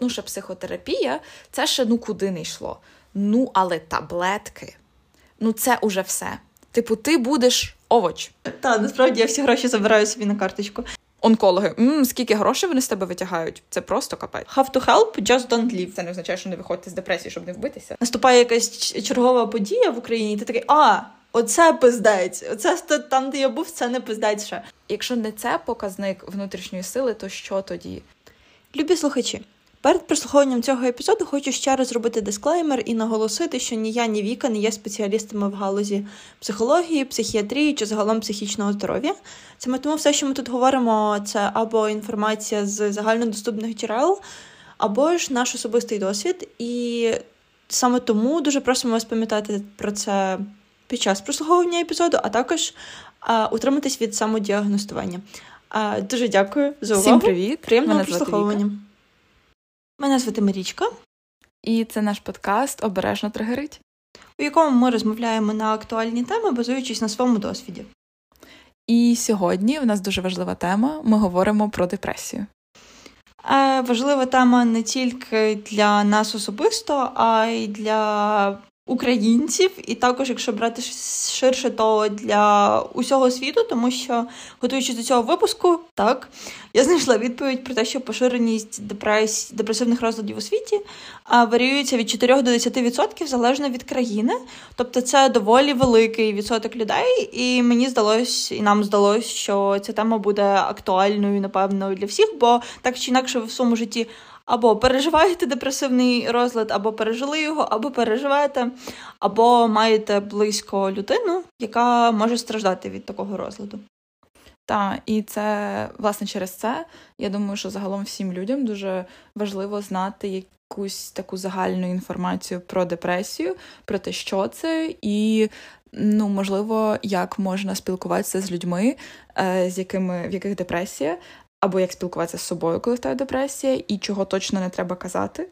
Ну, що психотерапія, це ще ну куди не йшло. Ну, але таблетки, ну це уже все. Типу, ти будеш овоч. Та насправді я всі гроші забираю собі на карточку. Онкологи, М, скільки грошей вони з тебе витягають? Це просто капець. Have to help, just don't live. Це не означає, що не виходьте з депресії, щоб не вбитися. Наступає якась чергова подія в Україні, і ти такий, а, оце пиздець. Оце там, де я був, це не пиздець ще. Якщо не це показник внутрішньої сили, то що тоді? Любі слухачі, перед прослуховуванням цього епізоду хочу ще раз зробити дисклеймер і наголосити, що ні я, ні Віка не є спеціалістами в галузі психології, психіатрії чи загалом психічного здоров'я. Саме тому все, що ми тут говоримо, це або інформація з загальнодоступних джерел, або ж наш особистий досвід. І саме тому дуже просимо вас пам'ятати про це під час прослуховування епізоду, а також а, утриматись від самодіагностування. А, дуже дякую за увагу. Всім привіт! Приємного прослуховування. Віка. Мене звати Марічка, І це наш подкаст Обережно тригерить. у якому ми розмовляємо на актуальні теми, базуючись на своєму досвіді. І сьогодні в нас дуже важлива тема. Ми говоримо про депресію. Е, важлива тема не тільки для нас особисто, а й для українців, і також, якщо брати ширше, то для усього світу, тому що, готуючись до цього випуску, так я знайшла відповідь про те, що поширеність депрес... депресивних розладів у світі варіюється від 4 до 10% залежно від країни. Тобто це доволі великий відсоток людей, і мені здалось, і нам здалось, що ця тема буде актуальною, напевно, для всіх, бо так чи інакше в своєму житті або переживаєте депресивний розлад, або пережили його, або переживаєте, або маєте близько людину, яка може страждати від такого розладу. Та і це власне через це я думаю, що загалом всім людям дуже важливо знати якусь таку загальну інформацію про депресію, про те, що це, і ну можливо, як можна спілкуватися з людьми, е, з якими в яких депресія. Або як спілкуватися з собою, коли в тебе депресія, і чого точно не треба казати,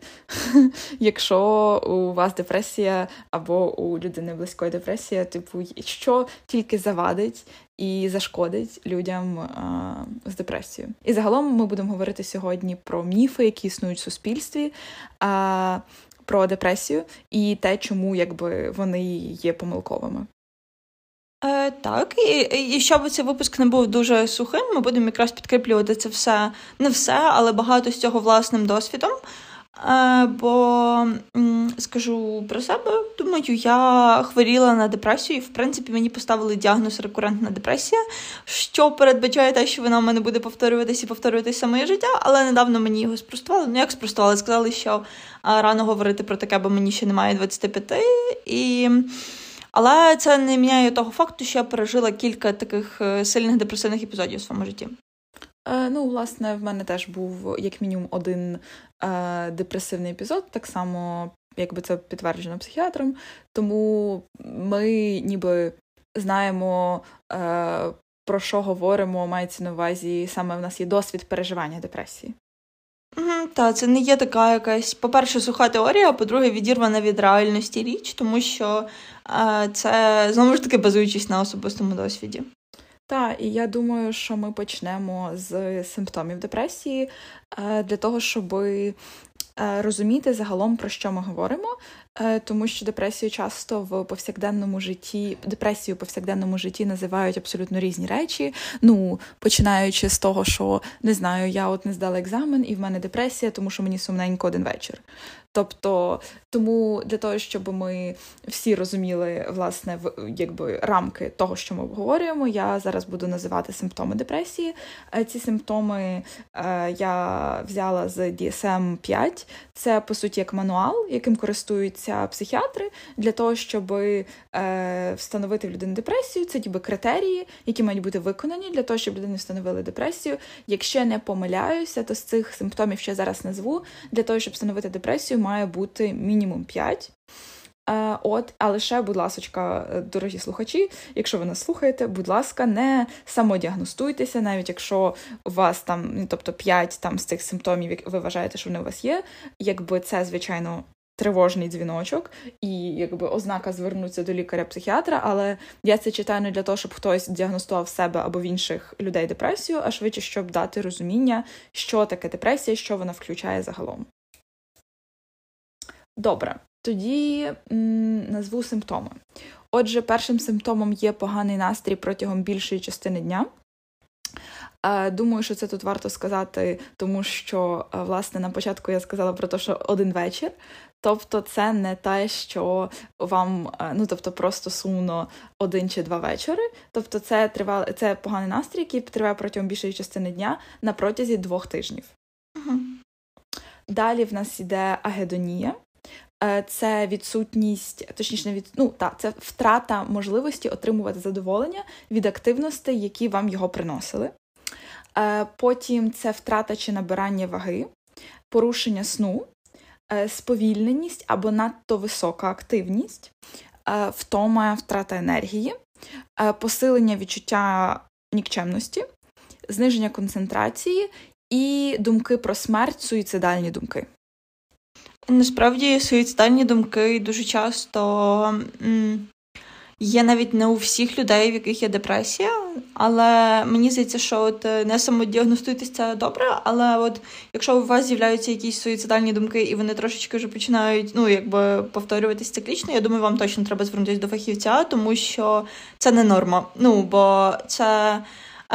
якщо у вас депресія або у людини близької депресія, типу, що тільки завадить і зашкодить людям а, з депресією. І загалом ми будемо говорити сьогодні про міфи, які існують в суспільстві, а, про депресію і те, чому якби вони є помилковими. Е, так, і, і щоб цей випуск не був дуже сухим, ми будемо якраз підкріплювати це все, не все, але багато з цього власним досвідом. Е, бо скажу про себе, думаю, я хворіла на депресію, і в принципі мені поставили діагноз рекурентна депресія, що передбачає те, що вона в мене буде повторюватись і повторюватись все моє життя, але недавно мені його спростували. Ну, як спростували? Сказали, що а, рано говорити про таке, бо мені ще немає 25. І... Але це не міняє того факту, що я пережила кілька таких е, сильних депресивних епізодів у своєму житті. Е, ну, власне, в мене теж був як мінімум один е, депресивний епізод, так само, якби це підтверджено психіатром. Тому ми ніби знаємо, е, про що говоримо, мається на увазі саме в нас є досвід переживання депресії. Угу, та це не є така якась, по-перше, суха теорія, а по-друге, відірвана від реальності річ, тому що е, це знову ж таки базуючись на особистому досвіді. Так, і я думаю, що ми почнемо з симптомів депресії е, для того, щоб розуміти загалом про що ми говоримо, е, тому що депресію часто в повсякденному житті, депресію в повсякденному житті називають абсолютно різні речі. Ну, починаючи з того, що не знаю, я от не здала екзамен, і в мене депресія, тому що мені сумненько один вечір. Тобто, тому для того, щоб ми всі розуміли власне якби рамки того, що ми обговорюємо, я зараз буду називати симптоми депресії. Е, Ці симптоми е, я взяла з DSM-5. Це по суті як мануал, яким користуються психіатри для того, щоб е, встановити в людини депресію. Це ніби критерії, які мають бути виконані для того, щоб людині встановили депресію. Якщо не помиляюся, то з цих симптомів, я зараз назву, для того, щоб встановити депресію, має бути мінімум 5. Е, От, але ще, будь ласка, дорогі слухачі, якщо ви нас слухаєте, будь ласка, не самодіагностуйтеся, навіть якщо у вас там, ну, тобто 5 там з цих симптомів, як ви вважаєте, що вони у вас є, якби це, звичайно. Тривожний дзвіночок і якби ознака звернутися до лікаря-психіатра, але я це читаю не для того, щоб хтось діагностував себе або в інших людей депресію, а швидше, щоб дати розуміння, що таке депресія, що вона включає загалом. Добре, тоді м, назву симптоми. Отже, першим симптомом є поганий настрій протягом більшої частини дня. Е, думаю, що це тут варто сказати, тому що, е, власне, на початку я сказала про те, що один вечір. Тобто, це не те, що вам е, ну тобто просто сумно один чи два вечори. Тобто, це триває це поганий настрій, який триває протягом більшої частини дня на протязі двох тижнів. Угу. Далі в нас йде агедонія. Це відсутність, точніше, від ну та це втрата можливості отримувати задоволення від активностей, які вам його приносили. Е, потім це втрата чи набирання ваги, порушення сну, е, сповільненість або надто висока активність, е, втома, втрата енергії, посилення відчуття нікчемності, зниження концентрації і думки про смерть, суїцидальні думки. Насправді суїцидальні думки дуже часто Є навіть не у всіх людей, в яких є депресія, але мені здається, що от е, не самодіагностуйтесь це добре. Але от якщо у вас з'являються якісь суїцидальні думки, і вони трошечки вже починають ну якби повторюватись циклічно, я думаю, вам точно треба звернутися до фахівця, тому що це не норма. Ну бо це.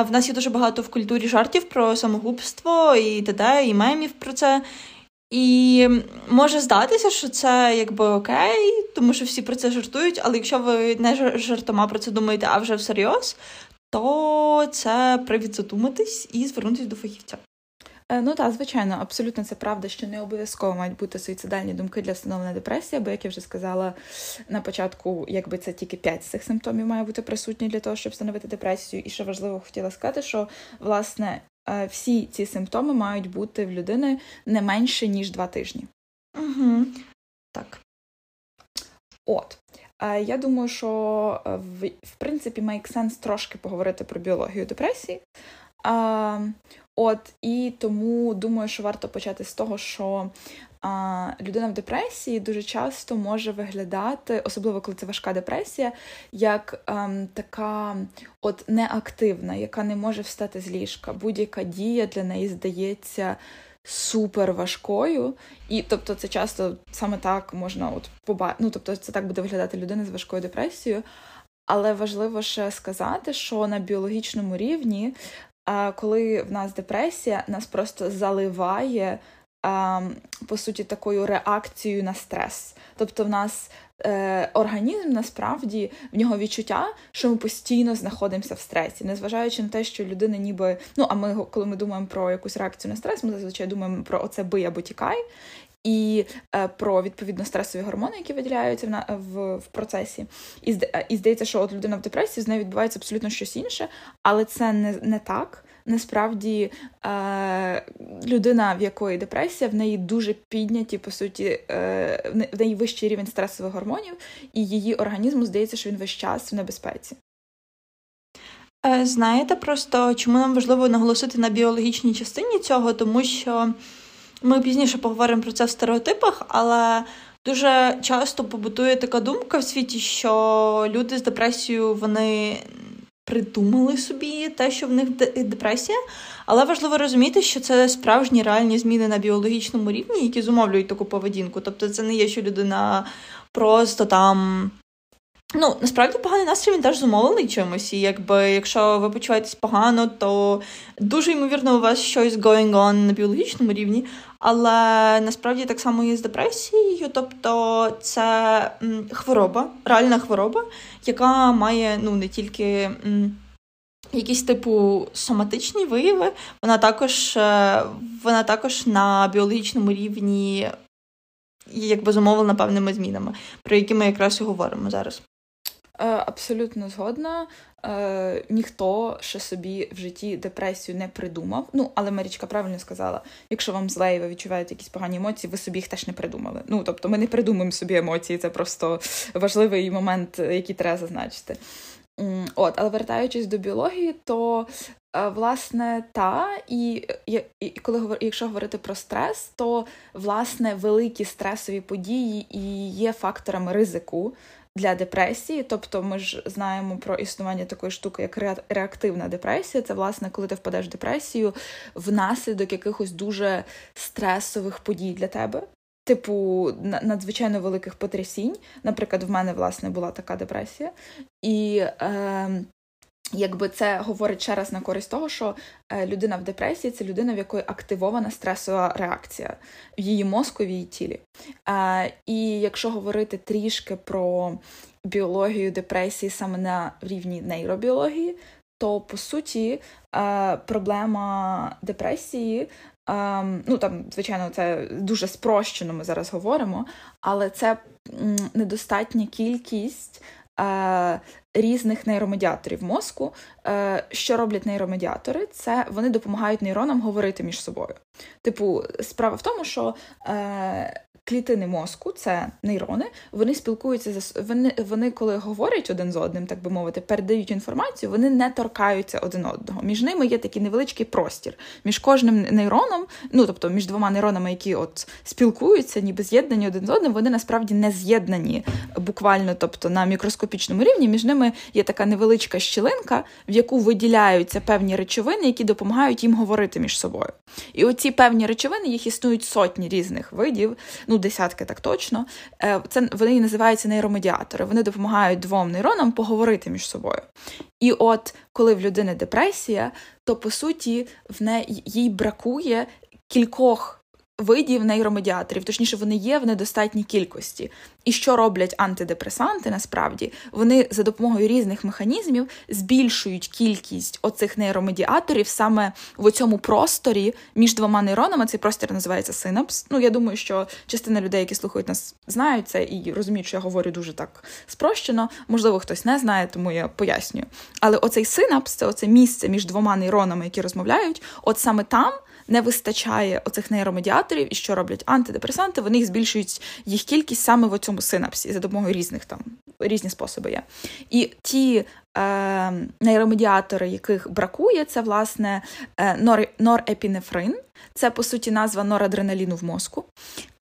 В нас є дуже багато в культурі жартів про самогубство і т.д., і мемів про це. І може здатися, що це якби окей, тому що всі про це жартують, але якщо ви не жартома про це думаєте, а вже всерйоз, то це привід задуматись і звернутися до фахівця. Е, ну так, звичайно, абсолютно це правда, що не обов'язково мають бути суїцидальні думки для встановлення депресії, бо як я вже сказала на початку, якби це тільки 5 з цих симптомів має бути присутні для того, щоб встановити депресію. І що важливо хотіла сказати, що власне всі ці симптоми мають бути в людини не менше, ніж два тижні. Угу. Так. От. Е, я думаю, що е, в, в принципі make sense трошки поговорити про біологію депресії. От, І тому думаю, що варто почати з того, що людина в депресії дуже часто може виглядати, особливо коли це важка депресія, як ем, така от неактивна, яка не може встати з ліжка. Будь-яка дія для неї здається супер важкою. І тобто, це часто саме так можна от побачити. Ну, тобто, це так буде виглядати людина з важкою депресією. Але важливо ще сказати, що на біологічному рівні, коли в нас депресія, нас просто заливає по суті, такою реакцією на стрес. Тобто, в нас е, організм насправді в нього відчуття, що ми постійно знаходимося в стресі, незважаючи на те, що людина ніби. Ну, а ми, коли ми думаємо про якусь реакцію на стрес, ми зазвичай думаємо про оце бий або тікай. І е, про відповідно стресові гормони, які виділяються в на в, в процесі, і і здається, що от людина в депресії з нею відбувається абсолютно щось інше, але це не не так насправді е, людина, в якої депресія, в неї дуже підняті, по суті, е, в неї вищий рівень стресових гормонів, і її організму здається, що він весь час в небезпеці. Е, знаєте, просто чому нам важливо наголосити на біологічній частині цього, тому що ми пізніше поговоримо про це в стереотипах, але дуже часто побутує така думка в світі, що люди з депресією вони придумали собі те, що в них депресія, але важливо розуміти, що це справжні реальні зміни на біологічному рівні, які зумовлюють таку поведінку. Тобто, це не є, що людина просто там Ну, насправді поганий настрій він теж зумовлений чимось. І якби якщо ви почуваєтесь погано, то дуже ймовірно у вас щось going on на біологічному рівні. Але насправді так само і з депресією. Тобто це хвороба, реальна хвороба, яка має ну не тільки. Якісь типу соматичні вияви, вона також е, вона також на біологічному рівні якби зумовлена певними змінами, про які ми якраз і говоримо зараз. Е, абсолютно згодна. Е, Ніхто ще собі в житті депресію не придумав. Ну, але Марічка правильно сказала: якщо вам зле і ви відчуваєте якісь погані емоції, ви собі їх теж не придумали. Ну, тобто, ми не придумуємо собі емоції, це просто важливий момент, який треба зазначити. От, але вертаючись до біології, то е, власне та і, і, і коли якщо говорити про стрес, то власне великі стресові події і є факторами ризику для депресії. Тобто, ми ж знаємо про існування такої штуки, як реактивна депресія. Це, власне, коли ти впадеш в депресію внаслідок якихось дуже стресових подій для тебе. типу надзвичайно великих потрясінь. Наприклад, в мене власне була така депресія, і е, якби це говорить ще раз на користь того, що е, людина в депресії це людина, в якої активована стресова реакція в її мозку, в її тілі. Е, і якщо говорити трішки про біологію депресії саме на рівні нейробіології, то по суті е, проблема депресії ну там, звичайно, це дуже спрощено. Ми зараз говоримо, але це недостатня кількість різних нейромедіаторів мозку. Uh, що роблять нейромедіатори? Це вони допомагають нейронам говорити між собою. Типу, справа в тому, що е, клітини мозку, це нейрони, вони спілкуються за вони, вони, коли говорять один з одним, так би мовити, передають інформацію, вони не торкаються один одного. Між ними є такий невеличкий простір. Між кожним нейроном, ну тобто між двома нейронами, які от спілкуються, ніби з'єднані один з одним, вони насправді не з'єднані буквально, тобто на мікроскопічному рівні. Між ними є така невеличка щілинка, в яку виділяються певні речовини, які допомагають їм говорити між собою. І оці певні речовини їх існують сотні різних видів. ну десятки так точно. Е, це вони називаються нейромедіатори. Вони допомагають двом нейронам поговорити між собою. І от коли в людини депресія, то по суті в неї їй бракує кількох видів нейромедіаторів, точніше, вони є в недостатній кількості. І що роблять антидепресанти, насправді вони за допомогою різних механізмів збільшують кількість оцих нейромедіаторів саме в цьому просторі між двома нейронами. Цей простір називається синапс. Ну, я думаю, що частина людей, які слухають нас, знають це і розуміють, що я говорю дуже так спрощено. Можливо, хтось не знає, тому я пояснюю. Але оцей синапс це оце місце між двома нейронами, які розмовляють, от саме там не вистачає оцих нейромедіаторів, і що роблять антидепресанти, вони збільшують їх кількість саме в цьому синапсі за допомогою різних там різні способи є. І ті е, нейромедіатори, яких бракує, це власне е, нор, норепінефрин, це по суті назва норадреналіну в мозку,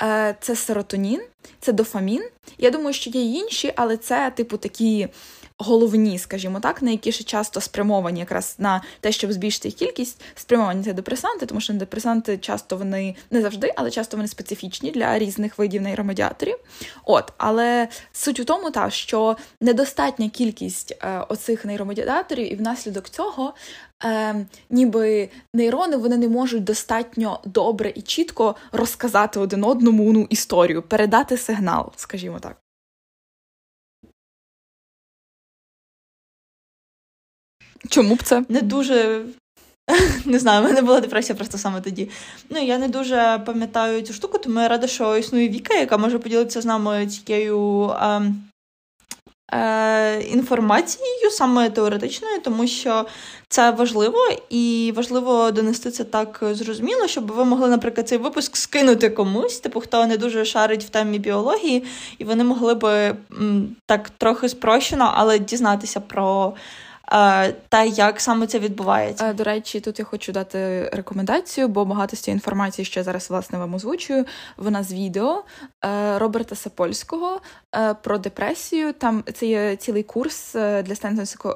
е, це серотонін, це дофамін. Я думаю, що є інші, але це типу такі головні, скажімо так, на які ще часто спрямовані якраз на те, щоб збільшити їх кількість, спрямовані це депресанти, тому що депресанти часто вони не завжди, але часто вони специфічні для різних видів нейромедіаторів. От, але суть у тому, та що недостатня кількість е, оцих нейромедіаторів, і внаслідок цього. Е, Ніби нейрони вони не можуть достатньо добре і чітко розказати один одному ну, історію, передати сигнал, скажімо так. Чому б це? Не дуже. Не знаю, в мене була депресія просто саме тоді. Ну, я не дуже пам'ятаю цю штуку, тому я рада, що існує Віка, яка може поділитися з нами цією е, е, інформацією, саме теоретичною, тому що це важливо і важливо донести це так зрозуміло, щоб ви могли, наприклад, цей випуск скинути комусь, типу, хто не дуже шарить в темі біології, і вони могли би м, так трохи спрощено, але дізнатися про. Е, та як саме це відбувається. Е, до речі, тут я хочу дати рекомендацію, бо багато з цієї інформації, я зараз власне вам озвучую, вона з відео е, Роберта Сапольського про депресію. Там це є цілий курс для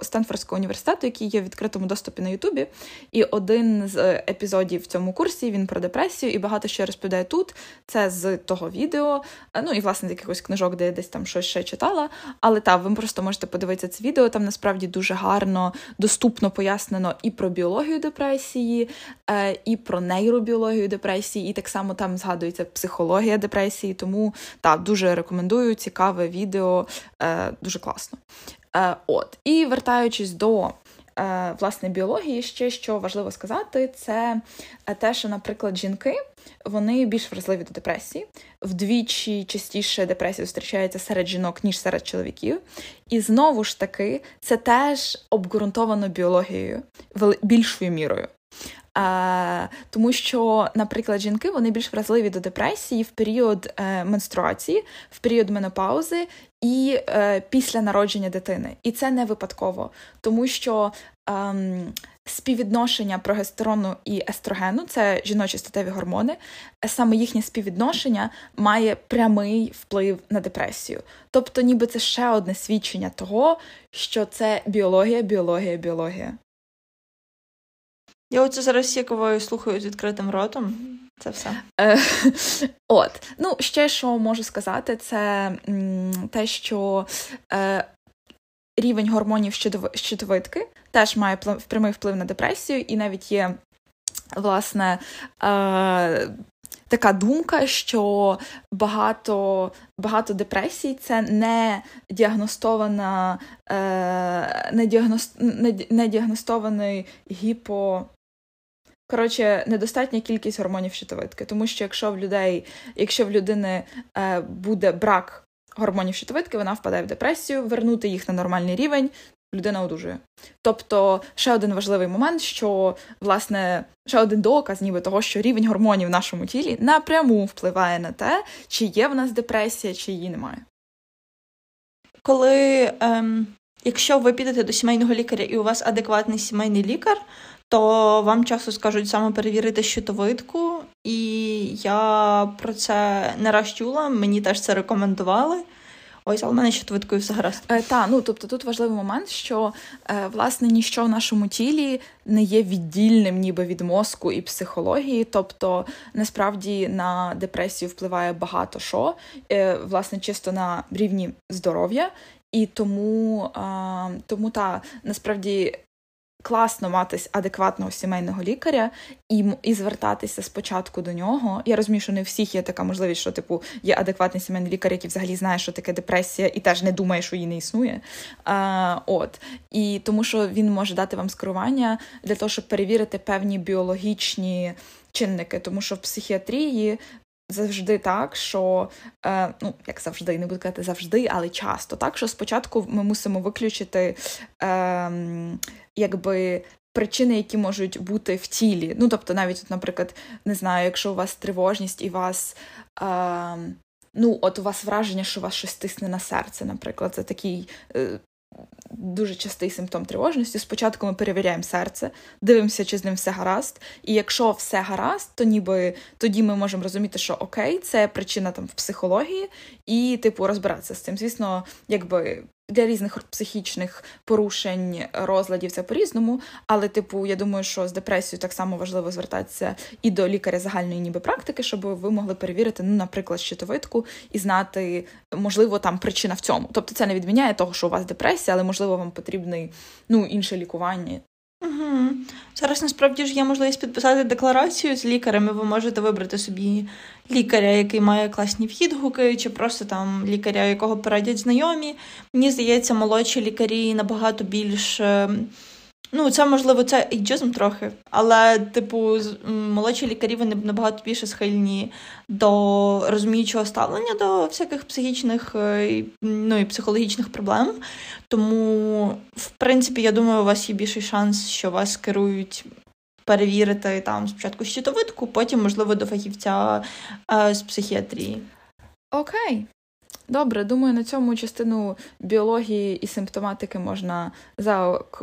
Стенфордського університету, який є в відкритому доступі на Ютубі. І один з епізодів в цьому курсі він про депресію, і багато що розповідає тут. Це з того відео, ну і власне з якихось книжок, де я десь там щось ще читала. Але так, ви просто можете подивитися це відео. Там насправді дуже гарно гарно, доступно пояснено і про біологію депресії, е, і про нейробіологію депресії, і так само там згадується психологія депресії. Тому так, дуже рекомендую цікаве відео, е, дуже класно. Е, от, І вертаючись до. Власне, біології ще що важливо сказати, це те, що, наприклад, жінки вони більш вразливі до депресії. Вдвічі частіше депресія зустрічається серед жінок, ніж серед чоловіків. І знову ж таки, це теж обґрунтовано біологією більшою мірою. А, Тому що, наприклад, жінки вони більш вразливі до депресії в період е, менструації, в період менопаузи і е, після народження дитини. І це не випадково, тому що е, співвідношення прогестерону і естрогену це жіночі статеві гормони. Саме їхнє співвідношення має прямий вплив на депресію. Тобто, ніби це ще одне свідчення того, що це біологія, біологія, біологія. Я оце зараз яковою слухаю з відкритим ротом. Це все. Е, от, ну ще що можу сказати, це те, що е, рівень гормонів щитовидки теж має прямий вплив на депресію, і навіть є власне. Е, Така думка, що багато багато депресій це не діагностована, е, не, діагноз, не, не діагностований гіпо. Коротше, недостатня кількість гормонів щитовидки. Тому що якщо в людей, якщо в людини е, буде брак гормонів щитовидки, вона впадає в депресію, вернути їх на нормальний рівень, людина одужує. Тобто, ще один важливий момент, що власне ще один доказ, ніби того, що рівень гормонів в нашому тілі напряму впливає на те, чи є в нас депресія, чи її немає. Коли ем, якщо ви підете до сімейного лікаря і у вас адекватний сімейний лікар, то вам часто скажуть саме перевірити щитовидку, і я про це не раз чула, мені теж це рекомендували. Ось, але в мене щитовидкою все гаразд. Е, Та, ну тобто тут важливий момент, що е, власне ніщо в нашому тілі не є віддільним, ніби від мозку і психології. Тобто, насправді на депресію впливає багато що, е, власне, чисто на рівні здоров'я. І тому, тому та насправді класно мати адекватного сімейного лікаря і і звертатися спочатку до нього. Я розумію, що не у всіх є така можливість, що типу є адекватний сімейний лікар, який взагалі знає, що таке депресія, і теж не думає, що її не існує. А, От і тому, що він може дати вам скерування для того, щоб перевірити певні біологічні чинники, тому що в психіатрії. Завжди так, що е, ну як завжди, не буду казати завжди, але часто так, що спочатку ми мусимо виключити е, якби. Причини, які можуть бути в тілі. Ну, тобто, навіть, наприклад, не знаю, якщо у вас тривожність і вас. Е, ну, от у вас враження, що у вас щось тисне на серце, наприклад, це такий е, дуже частий симптом тривожності. Спочатку ми перевіряємо серце, дивимося, чи з ним все гаразд. І якщо все гаразд, то ніби тоді ми можемо розуміти, що окей, це причина там в психології, і типу розбиратися з цим. Звісно, якби для різних психічних порушень, розладів це по-різному. Але, типу, я думаю, що з депресією так само важливо звертатися і до лікаря загальної ніби практики, щоб ви могли перевірити, ну, наприклад, щитовидку і знати, можливо, там причина в цьому. Тобто це не відміняє того, що у вас депресія, але можливо вам потрібне ну, інше лікування. Угу. Зараз насправді ж є можливість підписати декларацію з лікарем, ви можете вибрати собі лікаря, який має класні відгуки, чи просто там лікаря, якого порадять знайомі. Мені здається, молодші лікарі набагато більш ем, Ну, це можливо, це ейджизм трохи, але, типу, молодші лікарі вони набагато більше схильні до розуміючого ставлення до всяких психічних е, ну, і психологічних проблем. Тому, в принципі, я думаю, у вас є більший шанс, що вас керують. Перевірити там спочатку щитовидку, потім, можливо, до фахівця е, з психіатрії. Окей, Добре, думаю, на цьому частину біології і симптоматики можна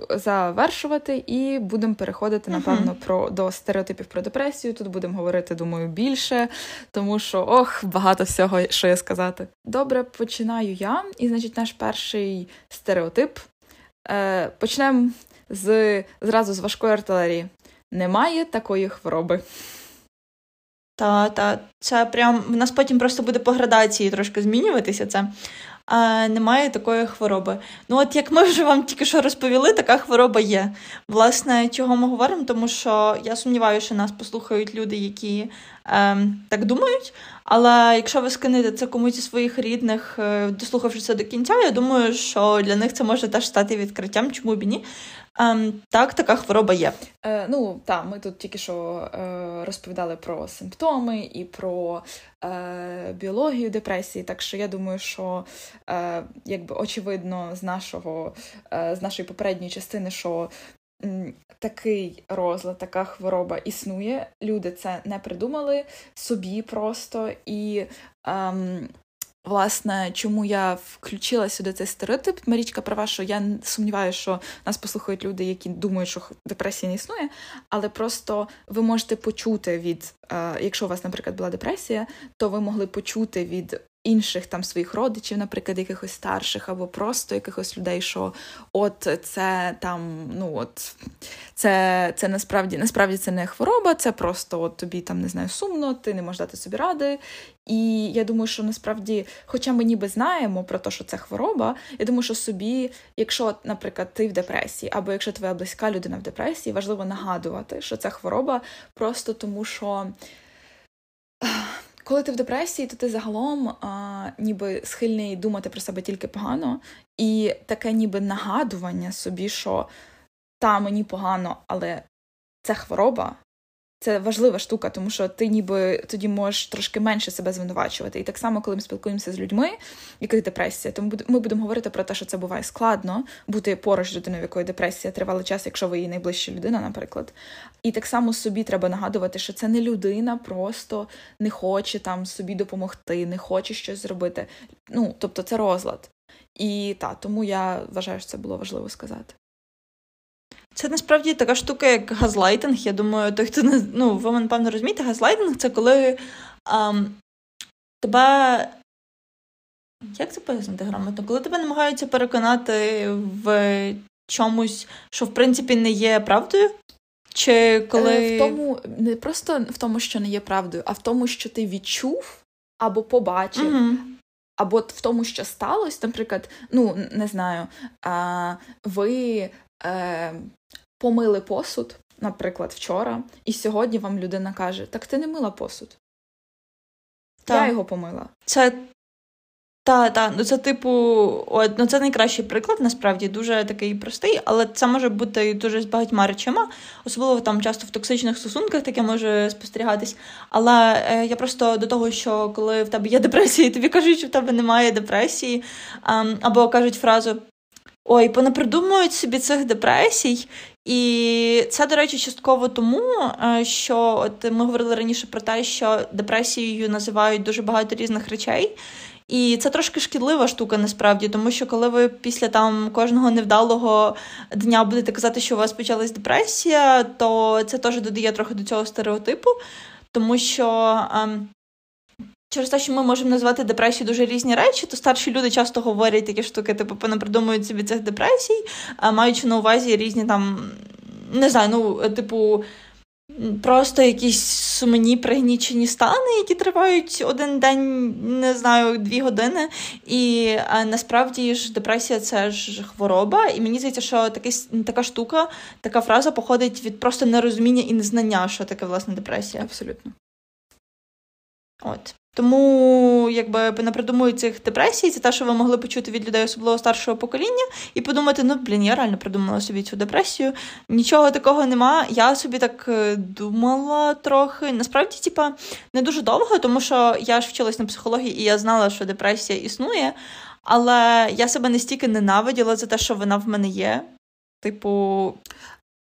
завершувати, і будемо переходити, напевно, про до стереотипів про депресію. Тут будемо говорити, думаю, більше, тому що ох, багато всього, що є сказати. Добре, починаю я. І, значить, наш перший стереотип. Е, Почнемо з зразу з важкої артилерії. Немає такої хвороби. Та, та, це прям в нас потім просто буде по градації трошки змінюватися це. А Немає такої хвороби. Ну, от як ми вже вам тільки що розповіли, така хвороба є. Власне, чого ми говоримо? Тому що я сумніваюся, що нас послухають люди, які е, так думають. Але якщо ви скинете це комусь із своїх рідних, е, дослухавши це до кінця, я думаю, що для них це може теж стати відкриттям, чому б і ні. Ем, Так, така хвороба є. Е, Ну так, ми тут тільки що е, розповідали про симптоми і про е, біологію депресії. Так що я думаю, що е, якби очевидно з нашого е, з нашої попередньої частини, що такий розлад, така хвороба існує. Люди це не придумали собі просто і. Ем, Власне, чому я включила сюди цей стереотип, Марічка права, що я сумніваюся, що нас послухають люди, які думають, що депресія не існує, але просто ви можете почути від, е, якщо у вас, наприклад, була депресія, то ви могли почути від інших там своїх родичів, наприклад, якихось старших, або просто якихось людей, що от це там, ну от це це насправді насправді це не хвороба, це просто от тобі там не знаю сумно, ти не можеш дати собі ради. І я думаю, що насправді, хоча ми ніби знаємо про те, що це хвороба, я думаю, що собі, якщо, наприклад, ти в депресії, або якщо твоя близька людина в депресії, важливо нагадувати, що це хвороба, просто тому що. Коли ти в депресії, то ти загалом а, ніби схильний думати про себе тільки погано, і таке ніби нагадування собі, що та мені погано, але це хвороба, це важлива штука, тому що ти ніби тоді можеш трошки менше себе звинувачувати. І так само, коли ми спілкуємося з людьми, яких депресія, то ми будемо говорити про те, що це буває складно бути поруч людиною, в якої депресія тривалий час, якщо ви її найближча людина, наприклад. І так само собі треба нагадувати, що це не людина, просто не хоче там собі допомогти, не хоче щось зробити. Ну тобто, це розлад. І так, тому я вважаю, що це було важливо сказати. Це насправді така штука, як газлайтинг. Я думаю, той, хто не ну, ви, напевно, розумієте, газлайтинг це коли ам, тебе. Як це пояснити грамотно? Коли тебе намагаються переконати в чомусь, що в принципі не є правдою? Чи коли... Е, в тому, Не просто в тому, що не є правдою, а в тому, що ти відчув або побачив. Угу. Або в тому, що сталося, наприклад, ну не знаю, а, ви е, помили посуд, наприклад, вчора, і сьогодні вам людина каже: Так ти не мила посуд. Так. Я його помила. Це так, так, ну це типу, от, ну це найкращий приклад, насправді дуже такий простий, але це може бути дуже з багатьма речима, особливо там часто в токсичних стосунках таке може спостерігатись. Але е, я просто до того, що коли в тебе є депресія, тобі кажуть, що в тебе немає депресії, е, або кажуть фразу Ой, понапридумують собі цих депресій. І це, до речі, частково тому, е, що от ми говорили раніше про те, що депресією називають дуже багато різних речей. І це трошки шкідлива штука насправді, тому що коли ви після там кожного невдалого дня будете казати, що у вас почалась депресія, то це теж додає трохи до цього стереотипу, тому що. Ем, Через те, що ми можемо назвати депресію дуже різні речі, то старші люди часто говорять такі штуки, типу, понапридумують собі цих депресій, маючи на увазі різні там, не знаю, ну, типу, просто якісь сумні пригнічені стани, які тривають один день, не знаю, дві години. І а, насправді ж депресія це ж хвороба. І мені здається, що такий, така штука, така фраза походить від просто нерозуміння і незнання, що таке власне депресія. Абсолютно. От. Тому, якби не придумую цих депресій, це те, що ви могли почути від людей, особливо старшого покоління, і подумати: ну, блін, я реально придумала собі цю депресію. Нічого такого нема. Я собі так е, думала трохи. Насправді, типа, не дуже довго, тому що я ж вчилась на психології, і я знала, що депресія існує, але я себе настільки ненавиділа за те, що вона в мене є. Типу,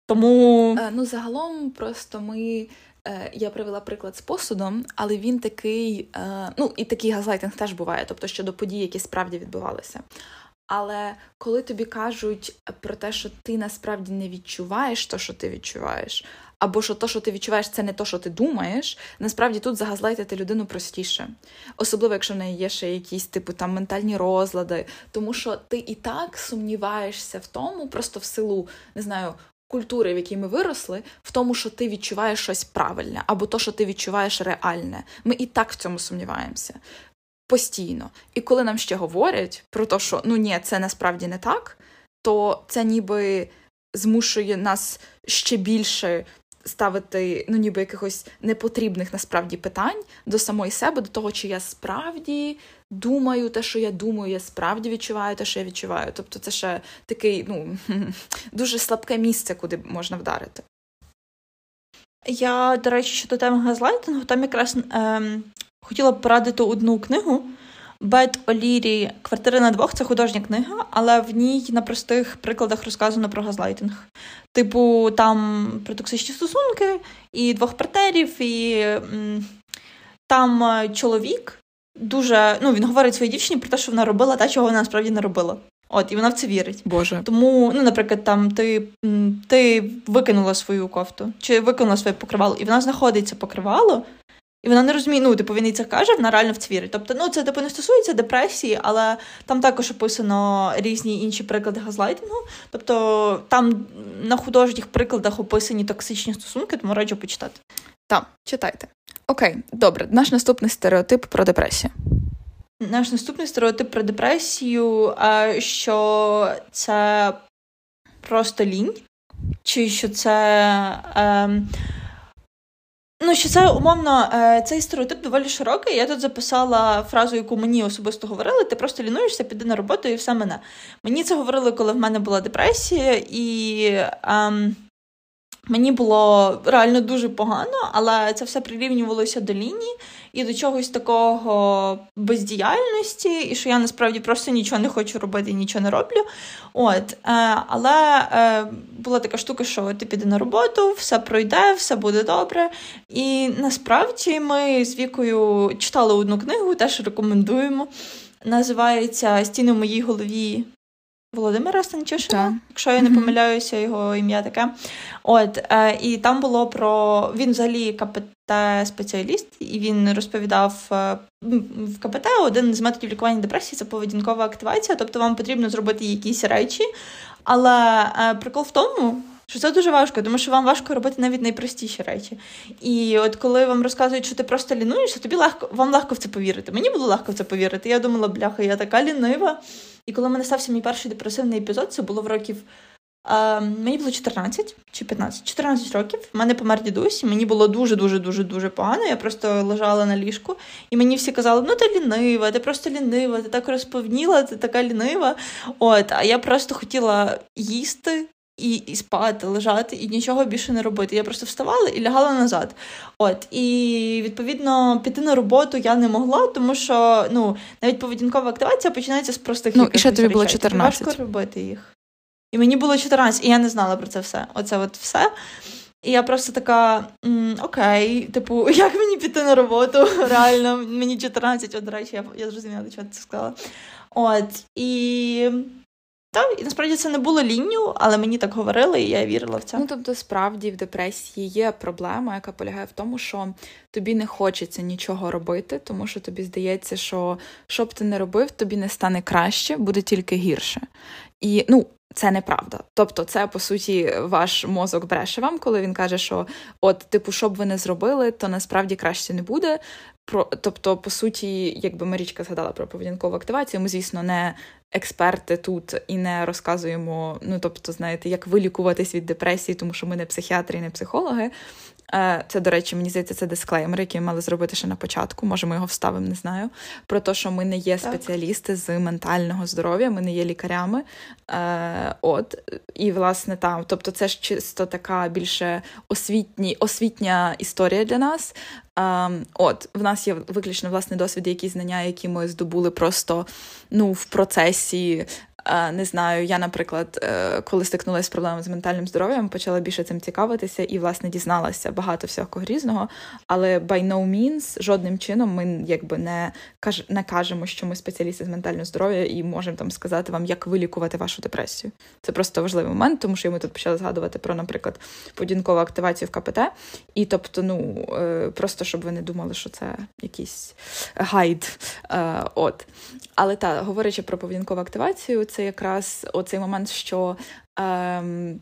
тому. Е, ну, загалом, просто ми. Е, я привела приклад з посудом, але він такий, е, ну і такий газлайтинг теж буває, тобто щодо подій, які справді відбувалися. Але коли тобі кажуть про те, що ти насправді не відчуваєш то, що ти відчуваєш, або що то, що ти відчуваєш, це не то, що ти думаєш, насправді тут загазлайтити людину простіше. Особливо, якщо в неї є ще якісь типу там ментальні розлади, тому що ти і так сумніваєшся в тому, просто в силу не знаю, культури, в якій ми виросли, в тому, що ти відчуваєш щось правильне, або то, що ти відчуваєш реальне. Ми і так в цьому сумніваємося. Постійно. І коли нам ще говорять про те, що ну ні, це насправді не так, то це ніби змушує нас ще більше ставити ну, ніби якихось непотрібних насправді питань до самої себе, до того, чи я справді думаю те, що я думаю, я справді відчуваю те, що я відчуваю. Тобто це ще такий, ну, дуже слабке місце, куди можна вдарити. Я, до речі, щодо теми газлайтингу, там якраз ем, хотіла б порадити одну книгу. Бет Олірі Квартира на двох це художня книга, але в ній на простих прикладах розказано про газлайтинг. Типу, там про токсичні стосунки і двох партнерів, і м, там е, чоловік дуже ну він говорить своїй дівчині про те, що вона робила те, чого вона насправді не робила. От, і вона в це вірить. Боже. Тому, ну, наприклад, там ти ти викинула свою кофту, чи викинула своє покривало, і вона знаходиться покривало, І вона не розуміє, ну, типу, він і це каже, вона реально в це вірить. Тобто, ну, це типу не стосується депресії, але там також описано різні інші приклади газлайтингу. Тобто там на художніх прикладах описані токсичні стосунки, тому раджу почитати. Так, читайте. Окей, добре. Наш наступний стереотип про депресію. Наш наступний стереотип про депресію, що це просто лінь, чи що це. Е, Ну, що це умовно, е, цей стереотип доволі широкий. Я тут записала фразу, яку мені особисто говорили: ти просто лінуєшся, піди на роботу і все мене. Мені це говорили, коли в мене була депресія, і ем, мені було реально дуже погано, але це все прирівнювалося до лінії і до чогось такого бездіяльності, і що я насправді просто нічого не хочу робити нічого не роблю. От, е, Але е, була така штука, що ти піде на роботу, все пройде, все буде добре. І насправді ми з вікою читали одну книгу, теж рекомендуємо. Називається Стіни в моїй голові Володимира Станчишина, так. якщо я не помиляюся, його ім'я таке. От, е, І там було про він взагалі КПТ-спеціаліст, і він розповідав е, в КПТ один з методів лікування депресії це поведінкова активація, тобто вам потрібно зробити якісь речі. Але е, прикол в тому, що це дуже важко, тому що вам важко робити навіть найпростіші речі. І от коли вам розказують, що ти просто лінуєшся, тобі легко вам легко в це повірити. Мені було легко в це повірити. Я думала, бляха, я така лінива. І коли в мене стався мій перший депресивний епізод, це було в років. Е, мені було 14 чи 15, 14 років. В мене помер дідусь, і мені було дуже дуже дуже дуже погано. Я просто лежала на ліжку, і мені всі казали: ну ти лінива, ти просто лінива, ти так розповніла, ти така лінива. От, а я просто хотіла їсти, і і спати, лежати, і нічого більше не робити. Я просто вставала і лягала назад. От і відповідно піти на роботу я не могла, тому що ну навіть поведінкова активація починається з простих Ну, і ще тобі було 14. Важко робити їх. І мені було 14, і я не знала про це все. Оце от все. І я просто така: окей, типу, як мені піти на роботу? Реально, мені 14, от, до речі, я я зрозуміла, що ти це сказала. От, і так, і насправді це не було лінню, але мені так говорили, і я вірила в це. Ну тобто, справді в депресії є проблема, яка полягає в тому, що тобі не хочеться нічого робити, тому що тобі здається, що що б ти не робив, тобі не стане краще, буде тільки гірше. І ну. Це неправда. Тобто, це по суті ваш мозок бреше вам, коли він каже, що от, типу, що б ви не зробили, то насправді краще не буде. Про, Тобто, по суті, якби Марічка згадала про поведінкову активацію, ми, звісно, не експерти тут і не розказуємо, ну тобто, знаєте, як вилікуватись від депресії, тому що ми не психіатри і не психологи. Е, це, до речі, мені здається, це дисклеймер, який ми мали зробити ще на початку. Може, ми його вставимо, не знаю. Про те, що ми не є спеціалісти з ментального здоров'я, ми не є лікарями. Е, От, і власне там, тобто, це ж чисто така більше освітні, освітня історія для нас. Е, От, в нас є виключно власне досвід, якісь знання, які ми здобули просто ну, в процесі не знаю, я, наприклад, е, коли стикнулася з проблемами з ментальним здоров'ям, почала більше цим цікавитися і, власне, дізналася багато всякого різного. Але by no means, жодним чином ми якби не каж, не кажемо, що ми спеціалісти з ментального здоров'я і можемо там сказати вам, як вилікувати вашу депресію. Це просто важливий момент, тому що ми тут почали згадувати про, наприклад, поведінкову активацію в КПТ. І тобто, ну е, просто щоб ви не думали, що це якийсь гайд. Е, от. Але так, говорячи про поведінкову активацію, це якраз оцей момент, що. Ем,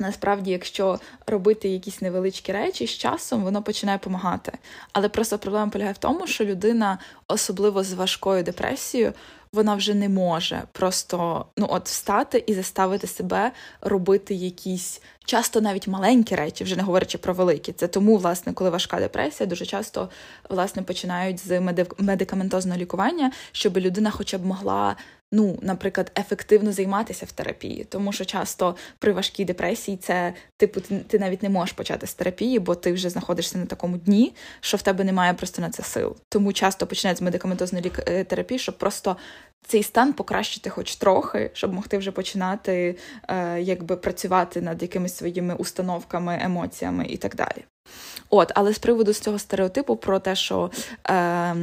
Насправді, якщо робити якісь невеличкі речі з часом, воно починає допомагати. Але просто проблема полягає в тому, що людина, особливо з важкою депресією, вона вже не може просто ну от встати і заставити себе робити якісь часто навіть маленькі речі, вже не говорячи про великі. Це тому, власне, коли важка депресія, дуже часто власне починають з медикаментозного лікування, щоб людина, хоча б могла ну, наприклад, ефективно займатися в терапії, тому що часто при важкій депресії це типу ти, ти навіть не можеш почати з терапії, бо ти вже знаходишся на такому дні, що в тебе немає просто на це сил. Тому часто починають з медикаментозної. Е, терапії, щоб просто цей стан покращити хоч трохи, щоб могти вже починати е, якби працювати над якимись своїми установками, емоціями і так далі. От, але з приводу з цього стереотипу про те, що. Е,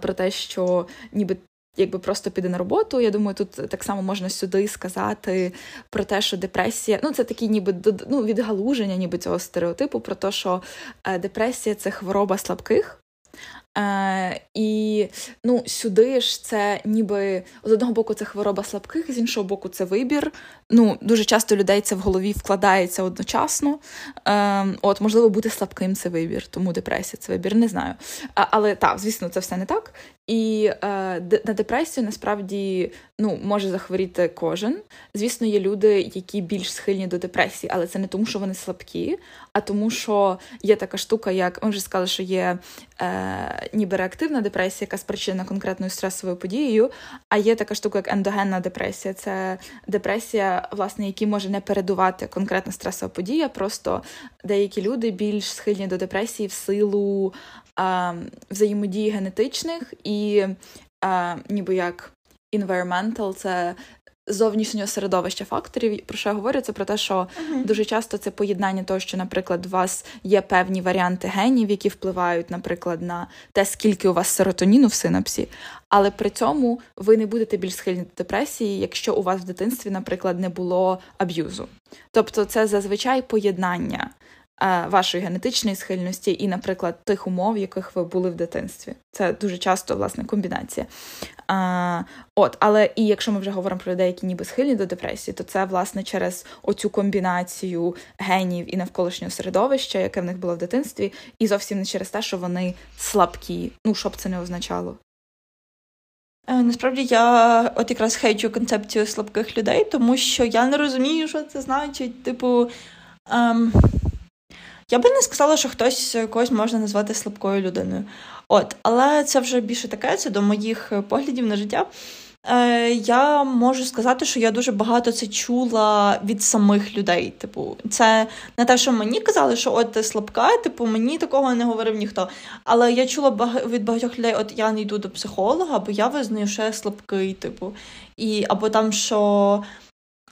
Про те, що ніби якби просто піде на роботу. Я думаю, тут так само можна сюди сказати про те, що депресія, ну це такі, ніби ну, відгалуження, ніби цього стереотипу, про те, що е, депресія це хвороба слабких. Е, І ну, сюди ж це ніби з одного боку це хвороба слабких, з іншого боку, це вибір. Ну, Дуже часто людей це в голові вкладається одночасно. Е, От, можливо, бути слабким це вибір, тому депресія це вибір, не знаю. А, Але так, звісно, це все не так. І е, на депресію насправді ну, може захворіти кожен. Звісно, є люди, які більш схильні до депресії, але це не тому, що вони слабкі, а тому, що є така штука, як ми вже сказали, що є е, ніби реактивна депресія, яка спричинена конкретною стресовою подією. А є така штука, як ендогенна депресія. Це депресія, власне, які може не передувати конкретна стресова подія. Просто деякі люди більш схильні до депресії в силу е, взаємодії генетичних і е, ніби як environmental, це зовнішнього середовища факторів. Про що я говорю? Це про те, що uh-huh. дуже часто це поєднання того, що, наприклад, у вас є певні варіанти генів, які впливають, наприклад, на те, скільки у вас серотоніну в синапсі, але при цьому ви не будете більш схильні до депресії, якщо у вас в дитинстві, наприклад, не було аб'юзу. Тобто, це зазвичай поєднання вашої генетичної схильності і, наприклад, тих умов, яких ви були в дитинстві. Це дуже часто власне комбінація. А, От, але і якщо ми вже говоримо про людей, які ніби схильні до депресії, то це власне через оцю комбінацію генів і навколишнього середовища, яке в них було в дитинстві, і зовсім не через те, що вони слабкі. Ну що б це не означало. Е, насправді я от якраз хейчу концепцію слабких людей, тому що я не розумію, що це значить. Типу, ем, я би не сказала, що хтось когось можна назвати слабкою людиною. От, Але це вже більше таке, це до моїх поглядів на життя. Е, Я можу сказати, що я дуже багато це чула від самих людей. Типу, це не те, що мені казали, що от ти слабка, типу, мені такого не говорив ніхто. Але я чула від багатьох людей: от я не йду до психолога, бо я визнаю, що я слабкий, типу, і або там що.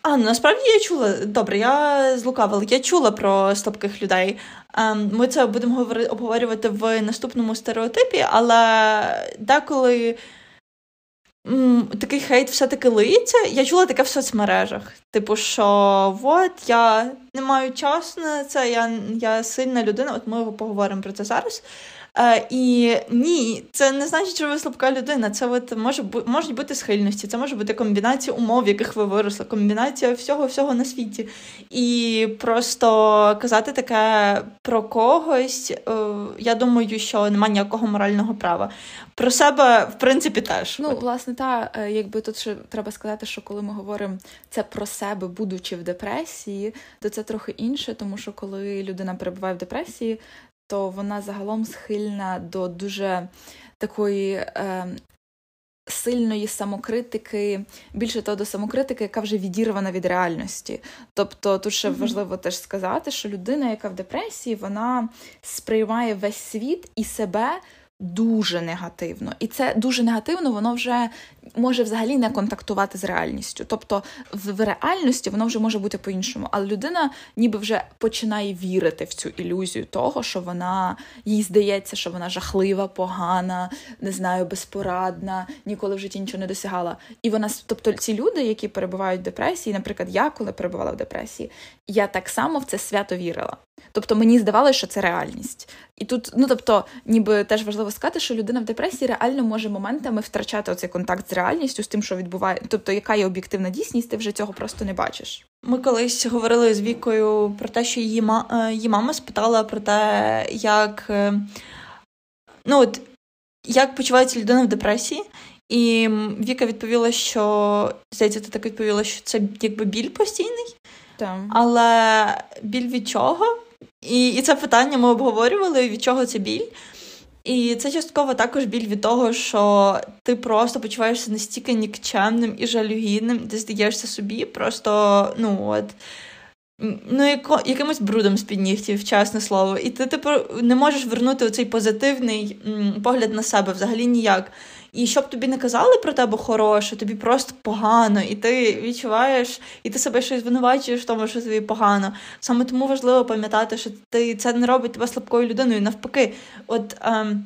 А, ну, насправді я чула. Добре, я злукавила. Я чула про слабких людей. Ем, ми це будемо обговорювати в наступному стереотипі, але деколи такий хейт все-таки лиється. Я чула таке в соцмережах. Типу, що от я не маю часу на це, я я сильна людина, от ми поговоримо про це зараз. Е, І ні, це не значить, що ви слабка людина. Це от може можуть бути схильності, це може бути комбінація умов, в яких ви виросли, комбінація всього всього на світі. І просто казати таке про когось, е, я думаю, що немає ніякого морального права. Про себе, в принципі, теж. Ну, власне, та е, якби тут ще треба сказати, що коли ми говоримо це про себе, будучи в депресії, то це трохи інше, тому що коли людина перебуває в депресії, то вона загалом схильна до дуже такої. Е, Сильної самокритики, більше того до самокритики, яка вже відірвана від реальності. Тобто тут ще mm-hmm. важливо теж сказати, що людина, яка в депресії, вона сприймає весь світ і себе дуже негативно. І це дуже негативно, воно вже може взагалі не контактувати з реальністю. Тобто в реальності воно вже може бути по-іншому. Але людина ніби вже починає вірити в цю ілюзію того, що вона їй здається, що вона жахлива, погана, не знаю, безпорадна, ніколи в житті нічого не досягала. І вона, тобто, ці люди, які перебувають в депресії, наприклад, я коли перебувала в депресії, я так само в це свято вірила. Тобто мені здавалося, що це реальність. І тут, ну тобто, ніби теж важливо сказати, що людина в депресії реально може моментами втрачати оцей контакт з реальністю, з тим, що відбуває, тобто, яка є об'єктивна дійсність, ти вже цього просто не бачиш. Ми колись говорили з Вікою про те, що її ма... Е, її мама спитала про те, як е, ну от як почувається людина в депресії. І Віка відповіла, що здається, ти так відповіла, що це якби біль постійний. Там. Але біль від чого? І і це питання ми обговорювали, від чого це біль. І це частково також біль від того, що ти просто почуваєшся настільки нікчемним і жалюгідним, ти здаєшся собі, просто, ну от. Ну, яко, якимось брудом з під нігтів, чесне слово. І ти типу, не можеш вернути оцей позитивний погляд на себе взагалі ніяк. І щоб тобі не казали про тебе хороше, тобі просто погано, і ти відчуваєш, і ти себе щось звинувачуєш в тому, що тобі погано. Саме тому важливо пам'ятати, що ти це не робить тебе слабкою людиною. Навпаки, от ем,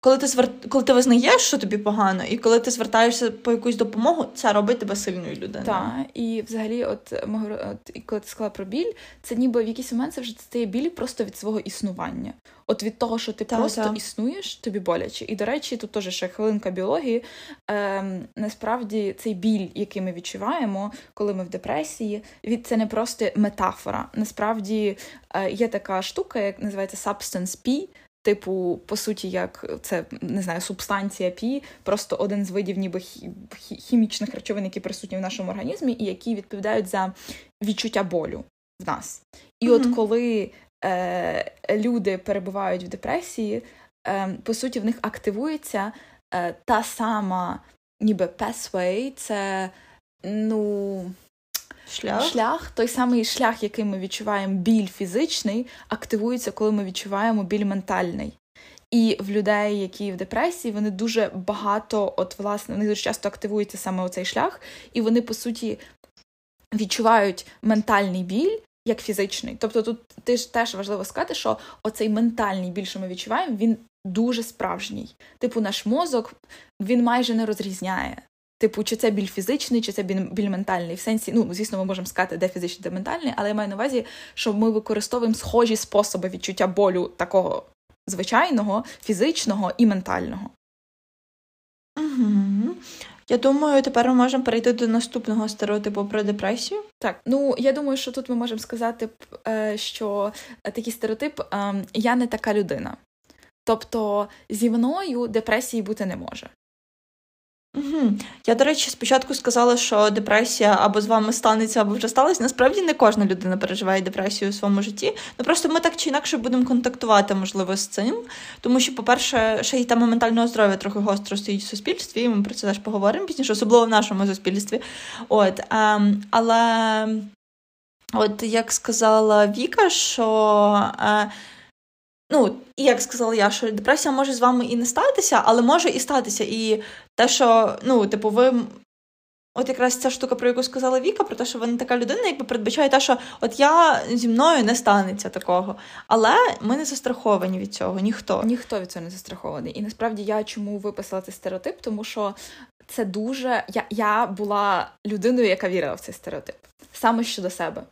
коли ти звер... коли ти визнаєш, що тобі погано, і коли ти звертаєшся по якусь допомогу, це робить тебе сильною людиною. Так, і взагалі, от от, коли ти сказала про біль, це ніби в якийсь момент це вже стає біль просто від свого існування. От від того, що ти та, просто та. існуєш, тобі боляче. І до речі, тут теж ще хвилинка біології. Ем, Насправді цей біль, який ми відчуваємо, коли ми в депресії, від це не просто метафора. Насправді е, є така штука, як називається substance P, Типу, по суті, як це не знаю, субстанція пі, просто один з видів ніби хімічних речовин, які присутні в нашому організмі, і які відповідають за відчуття болю в нас. І mm-hmm. от коли е, люди перебувають в депресії, е, по суті, в них активується е, та сама, ніби pathway, це ну. Шлях? Шлях, той самий шлях, який ми відчуваємо біль фізичний, активується, коли ми відчуваємо біль ментальний. І в людей, які в депресії, вони дуже багато, от власне, вони дуже часто активується саме оцей шлях, і вони, по суті, відчувають ментальний біль як фізичний. Тобто, тут ти ж теж важливо сказати, що оцей ментальний біль, що ми відчуваємо, він дуже справжній. Типу, наш мозок він майже не розрізняє. Типу, чи це біль фізичний, чи це біль ментальний. В сенсі, ну, звісно, ми можемо сказати, де фізичний, де ментальний, але я маю на увазі, що ми використовуємо схожі способи відчуття болю такого звичайного, фізичного і ментального. Угу. Я думаю, тепер ми можемо перейти до наступного стереотипу про депресію. Так, ну я думаю, що тут ми можемо сказати, е, що такий стереотип ем, я не така людина. Тобто зі мною депресії бути не може. Угу. Я, до речі, спочатку сказала, що депресія або з вами станеться, або вже сталася. Насправді не кожна людина переживає депресію у своєму житті. Ну просто ми так чи інакше будемо контактувати, можливо, з цим. Тому що, по-перше, ще й тема ментального здоров'я трохи гостро стоїть в суспільстві, і ми про це теж поговоримо пізніше, особливо в нашому суспільстві. От, ем, Але, от як сказала Віка, що. Е, Ну, і як сказала я, що депресія може з вами і не статися, але може і статися. І те, що, ну, типу, ви. От якраз ця штука, про яку сказала Віка, про те, що вона така людина, якби передбачає те, що от я зі мною не станеться такого. Але ми не застраховані від цього, ніхто. Ніхто від цього не застрахований. І насправді я чому виписала цей стереотип, тому що це дуже. Я, Я була людиною, яка вірила в цей стереотип саме щодо себе.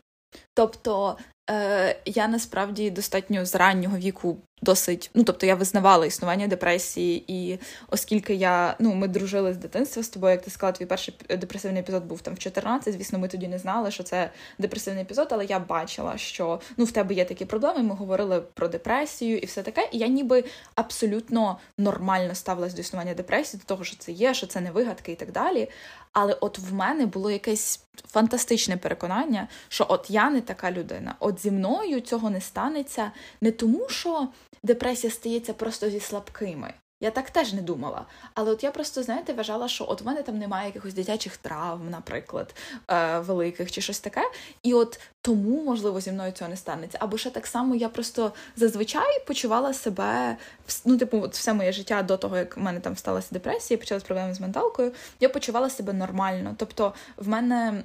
Тобто е, я насправді достатньо з раннього віку досить. Ну, тобто я визнавала існування депресії, і оскільки я ну, ми дружили з дитинства з тобою, як ти сказала, твій перший депресивний епізод був там в 14, Звісно, ми тоді не знали, що це депресивний епізод, але я бачила, що ну в тебе є такі проблеми. Ми говорили про депресію і все таке. І я ніби абсолютно нормально ставилась до існування депресії, до того, що це є, що це не вигадки і так далі. Але от в мене було якесь фантастичне переконання, що от я не така людина. От зі мною цього не станеться не тому, що депресія стається просто зі слабкими. Я так теж не думала. Але от я просто, знаєте, вважала, що от в мене там немає якихось дитячих травм, наприклад, е, великих чи щось таке. І от тому, можливо, зі мною цього не станеться. Або ще так само я просто зазвичай почувала себе ну, типу, от все моє життя до того, як в мене там сталася депресія, почалась проблеми з менталкою, я почувала себе нормально. Тобто, в мене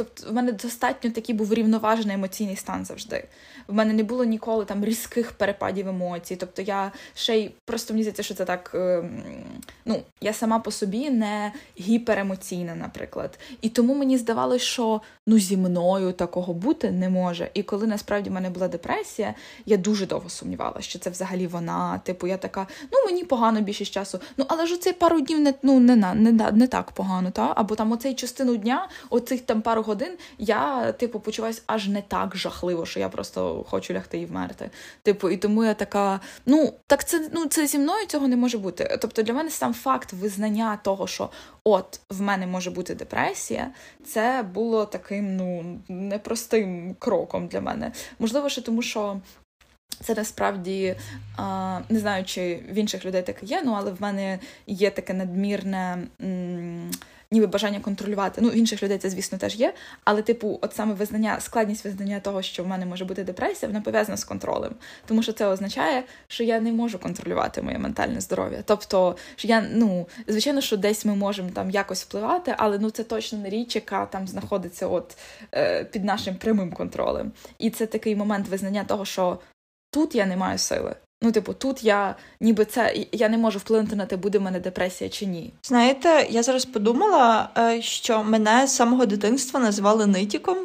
Тобто в мене достатньо такий був рівноважений емоційний стан завжди. В мене не було ніколи там різких перепадів емоцій. Тобто я ще й просто мені здається, що це так. Е, ну, я сама по собі не гіперемоційна, наприклад. І тому мені здавалося, що ну зі мною такого бути не може. І коли насправді в мене була депресія, я дуже довго сумнівалася, що це взагалі вона. Типу, я така, ну мені погано більшість часу. Ну але ж оцей пару днів не ну не не, не, не так погано, та або там оцей частину дня, оцих там пару годин, я типу почуваюся аж не так жахливо, що я просто хочу лягти і вмерти. Типу, і тому я така, ну так це ну це зі мною цього не може бути. Тобто для мене сам факт визнання того, що от в мене може бути депресія, це було таким ну непростим кроком для мене. Можливо, ще тому, що. Це насправді не знаю, чи в інших людей таке є, ну але в мене є таке надмірне. Ніби бажання контролювати. Ну, в інших людей це, звісно, теж є. Але, типу, от саме визнання, складність визнання того, що в мене може бути депресія, вона пов'язана з контролем. Тому що це означає, що я не можу контролювати моє ментальне здоров'я. Тобто, що я, ну, звичайно, що десь ми можемо там якось впливати, але ну це точно не річ, яка там знаходиться от е, під нашим прямим контролем. І це такий момент визнання того, що тут я не маю сили. Ну, типу, тут я ніби це я не можу вплинути на те, буде в мене депресія чи ні. Знаєте, я зараз подумала, е, що мене з самого дитинства називали нитіком.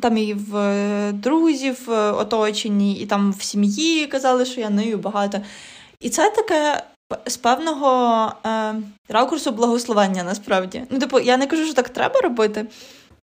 Там і в е, друзів е, оточенні, і там в сім'ї казали, що я нию багато. І це таке з певного е, ракурсу благословення насправді. Ну, типу, я не кажу, що так треба робити.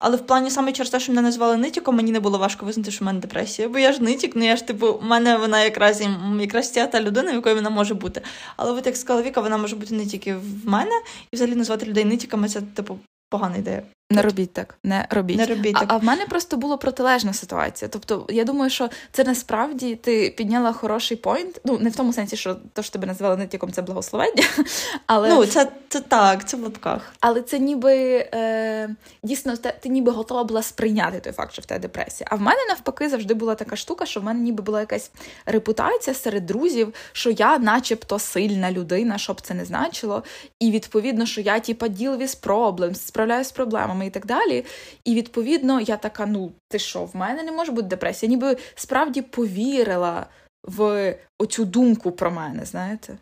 Але в плані саме через те, що мене назвали нитіком, мені не було важко визнати, що в мене депресія. Бо я ж нитік, ну я ж типу, в мене вона якраз якраз ця та людина, в якої вона може бути. Але от як сказала Віка, вона може бути не тільки в мене, і взагалі назвати людей нитіками це типу погана ідея. Не робіть так, не робіть. Не робіть так. А, а в мене просто була протилежна ситуація. Тобто, я думаю, що це насправді ти підняла хороший пойнт. Ну, не в тому сенсі, що то, що тебе називали нитіком, це благословення. Але ну, це це так, це в лапках. Але це ніби е, дійсно ти, ти ніби готова була сприйняти той факт, що в тебе депресія. А в мене навпаки завжди була така штука, що в мене ніби була якась репутація серед друзів, що я, начебто, сильна людина, щоб це не значило. І відповідно, що я, типа, deal with problems, справляюся з проблемами і так далі. І відповідно, я така: ну, ти що, в мене не може бути депресія? Ніби справді повірила в оцю думку про мене, знаєте?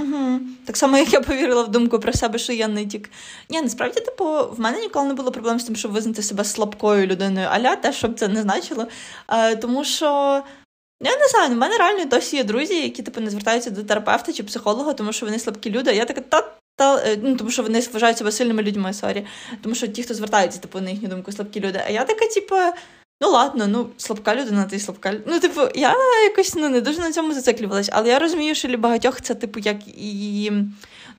Угу. Так само, як я повірила в думку про себе, що я нитік. Ні, насправді, типу, в мене ніколи не було проблем з тим, щоб визнати себе слабкою людиною, аля те, щоб це не значило. Е, Тому що. Я не знаю, в мене реально досі є друзі, які типу не звертаються до терапевта чи психолога, тому що вони слабкі люди. Я така, та та е, ну, тому що вони вважають себе сильними людьми, sorry. Тому що ті, хто звертаються, типу, на їхню думку, слабкі люди. А я така, типу, ну ладно, ну слабка людина, ти слабка. Ну, типу, я якось ну, не дуже на цьому зациклювалась, але я розумію, що для багатьох це, типу, як і.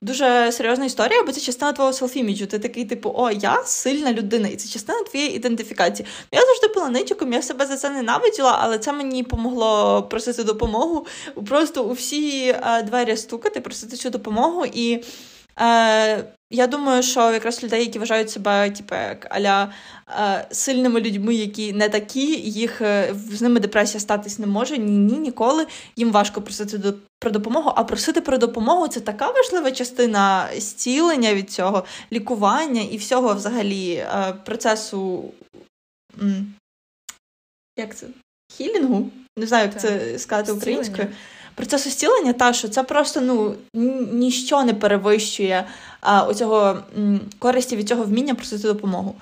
Дуже серйозна історія, бо це частина твого self-image у. Ти такий, типу, о, я сильна людина, і це частина твоєї ідентифікації. Я завжди була нитіком, я себе за це ненавиділа, але це мені допомогло просити допомогу. Просто у всі е, двері стукати, просити цю допомогу. І Е, Я думаю, що якраз людей, які вважають себе, типу, як аля е, сильними людьми, які не такі, їх е, з ними депресія статись не може. Ні, ні, ніколи. Їм важко просити до, про допомогу. А просити про допомогу це така важлива частина зцілення від цього, лікування і всього взагалі е, процесу. М, як це? Хілінгу? Не знаю, як це сказати українською процесу зцілення, та що це просто ну ніщо не перевищує а, оцього м, користі від цього вміння просити допомогу.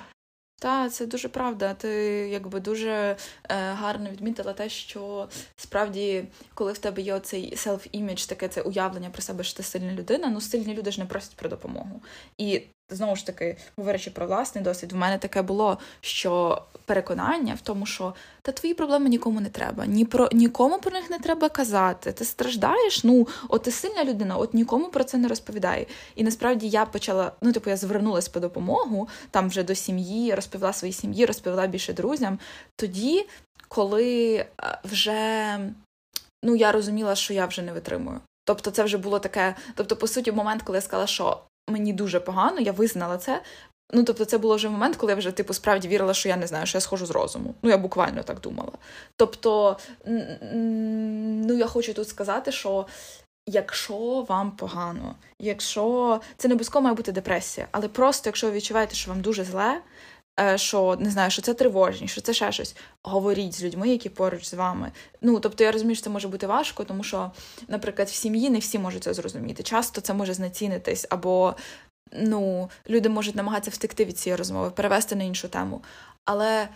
Так, це дуже правда. Ти якби дуже е, гарно відмітила те, що справді, коли в тебе є оцей селф-імідж, таке це уявлення про себе, що ти сильна людина, ну сильні люди ж не просять про допомогу. І знову ж таки, говорячи про власний досвід, в мене таке було, що переконання в тому, що та твої проблеми нікому не треба, ні про нікому про них не треба казати. Ти страждаєш, ну от ти сильна людина, от нікому про це не розповідає. І насправді я почала, ну типу, я звернулася по допомогу там вже до сім'ї, розповіла своїй сім'ї, розповіла більше друзям. Тоді, коли е, вже ну я розуміла, що я вже не витримую. Тобто, це вже було таке. Тобто, по суті, момент, коли я сказала, що мені дуже погано, я визнала це. Ну, тобто, це було вже момент, коли я вже типу справді вірила, що я не знаю, що я схожу з розуму. Ну, я буквально так думала. Тобто, ну я хочу тут сказати, що якщо вам погано, якщо це не обов'язково має бути депресія, але просто якщо ви відчуваєте, що вам дуже зле, що не знаю, що це тривожність, що це ще щось, говоріть з людьми, які поруч з вами. Ну тобто, я розумію, що це може бути важко, тому що, наприклад, в сім'ї не всі можуть це зрозуміти. Часто це може знецінитись, або ну, люди можуть намагатися втекти від цієї розмови, перевести на іншу тему. Але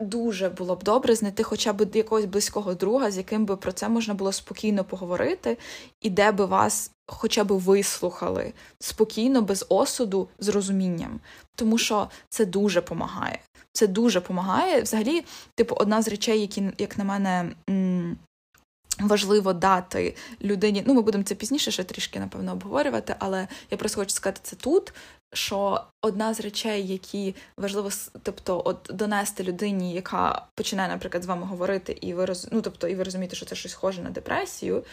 дуже було б добре знайти хоча б якогось близького друга, з яким би про це можна було спокійно поговорити, і де би вас хоча б вислухали спокійно, без осуду, з розумінням. Тому що це дуже допомагає. Це дуже допомагає. Взагалі, типу, одна з речей, які, як на мене, Важливо дати людині, ну ми будемо це пізніше ще трішки, напевно, обговорювати, але я просто хочу сказати це тут. Що одна з речей, які важливо тобто, от донести людині, яка починає, наприклад, з вами говорити, і ви роз... ну, тобто, і ви розумієте, що це щось схоже на депресію,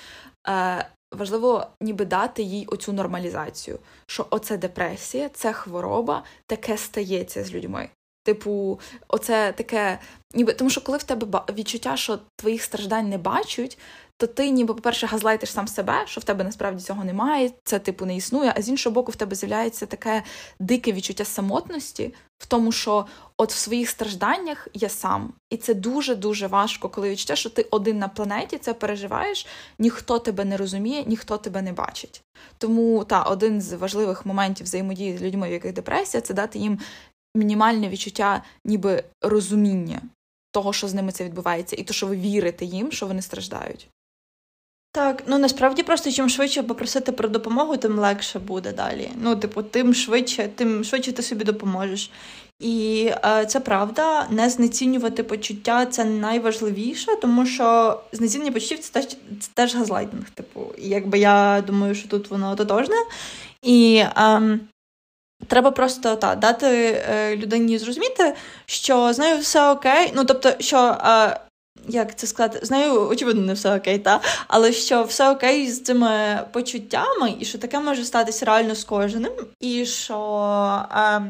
е, важливо ніби дати їй оцю нормалізацію, що оце депресія, це хвороба, таке стається з людьми. Типу, оце таке, ніби тому, що коли в тебе відчуття, що твоїх страждань не бачать, то ти, ніби, по-перше, газлайтиш сам себе, що в тебе насправді цього немає, це типу не існує. А з іншого боку, в тебе з'являється таке дике відчуття самотності, в тому, що от в своїх стражданнях я сам. І це дуже-дуже важко, коли відчуття, що ти один на планеті це переживаєш, ніхто тебе не розуміє, ніхто тебе не бачить. Тому та один з важливих моментів взаємодії з людьми, в яких депресія, це дати їм мінімальне відчуття, ніби розуміння того, що з ними це відбувається, і то, що ви вірите їм, що вони страждають. Так, ну насправді просто чим швидше попросити про допомогу, тим легше буде далі. Ну, типу, тим швидше, тим швидше ти собі допоможеш. І е, це правда, не знецінювати почуття це найважливіше, тому що знецінення почуттів це теж це теж газлайтинг. Типу, якби я думаю, що тут воно тотожне. І е, треба просто та, дати е, людині зрозуміти, що з нею все окей. Ну тобто, що. Е, як це сказати, знаю, очевидно, не все окей, та але що все окей з цими почуттями, і що таке може статися реально з кожним, і що е,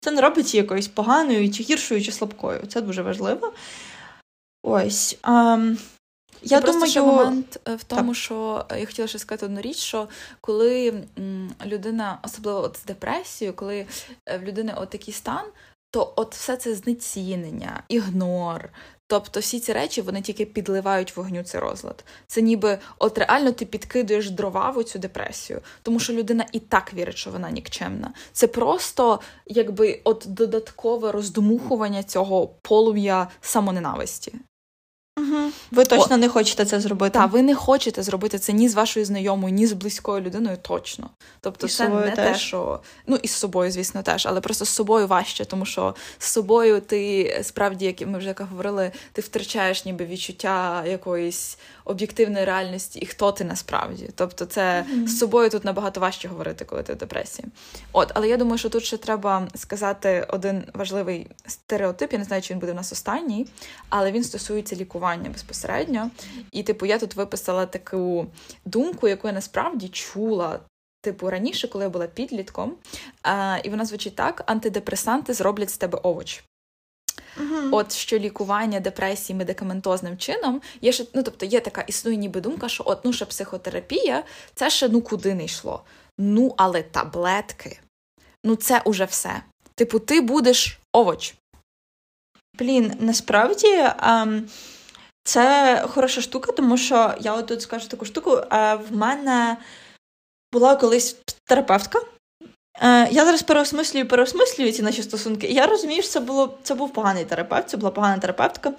це не робить її якоюсь поганою, чи гіршою, чи слабкою. Це дуже важливо. Ось. Е, я Просто думаю, ще момент е, в тому, так. що е, я хотіла ще сказати одну річ, що коли людина, особливо от з депресією, коли е, в людини от такий стан, то от все це знецінення, ігнор, Тобто всі ці речі вони тільки підливають вогню цей розлад. Це ніби от реально ти підкидуєш дрова в цю депресію, тому що людина і так вірить, що вона нікчемна. Це просто якби от додаткове роздмухування цього полум'я самоненависті. Угу. Ви точно О, не хочете це зробити. Так, ви не хочете зробити це ні з вашою знайомою, ні з близькою людиною, точно. Тобто, і це не теж. те, що ну і з собою, звісно, теж, але просто з собою важче, тому що з собою ти справді, як ми вже говорили, ти втрачаєш ніби відчуття якоїсь об'єктивної реальності і хто ти насправді. Тобто, це mm-hmm. з собою тут набагато важче говорити, коли ти в депресії. От, але я думаю, що тут ще треба сказати один важливий стереотип. Я не знаю, чи він буде в нас останній, але він стосується лікування безпосередньо. І, типу, я тут виписала таку думку, яку я насправді чула. Типу, раніше, коли я була підлітком, а, і вона звучить так: антидепресанти зроблять з тебе овоч. Uh-huh. От що лікування депресії медикаментозним чином є ще, ну тобто є така існує ніби думка, що от ну ще психотерапія, це ще ну куди не йшло. Ну, але таблетки, ну це уже все. Типу, ти будеш овоч. Блін, насправді а, це хороша штука, тому що я тут скажу таку штуку. А, в мене була колись терапевтка. Е, я зараз переосмислюю, переосмислюю ці наші стосунки. Я розумію, що це було це був поганий терапевт, це була погана терапевтка.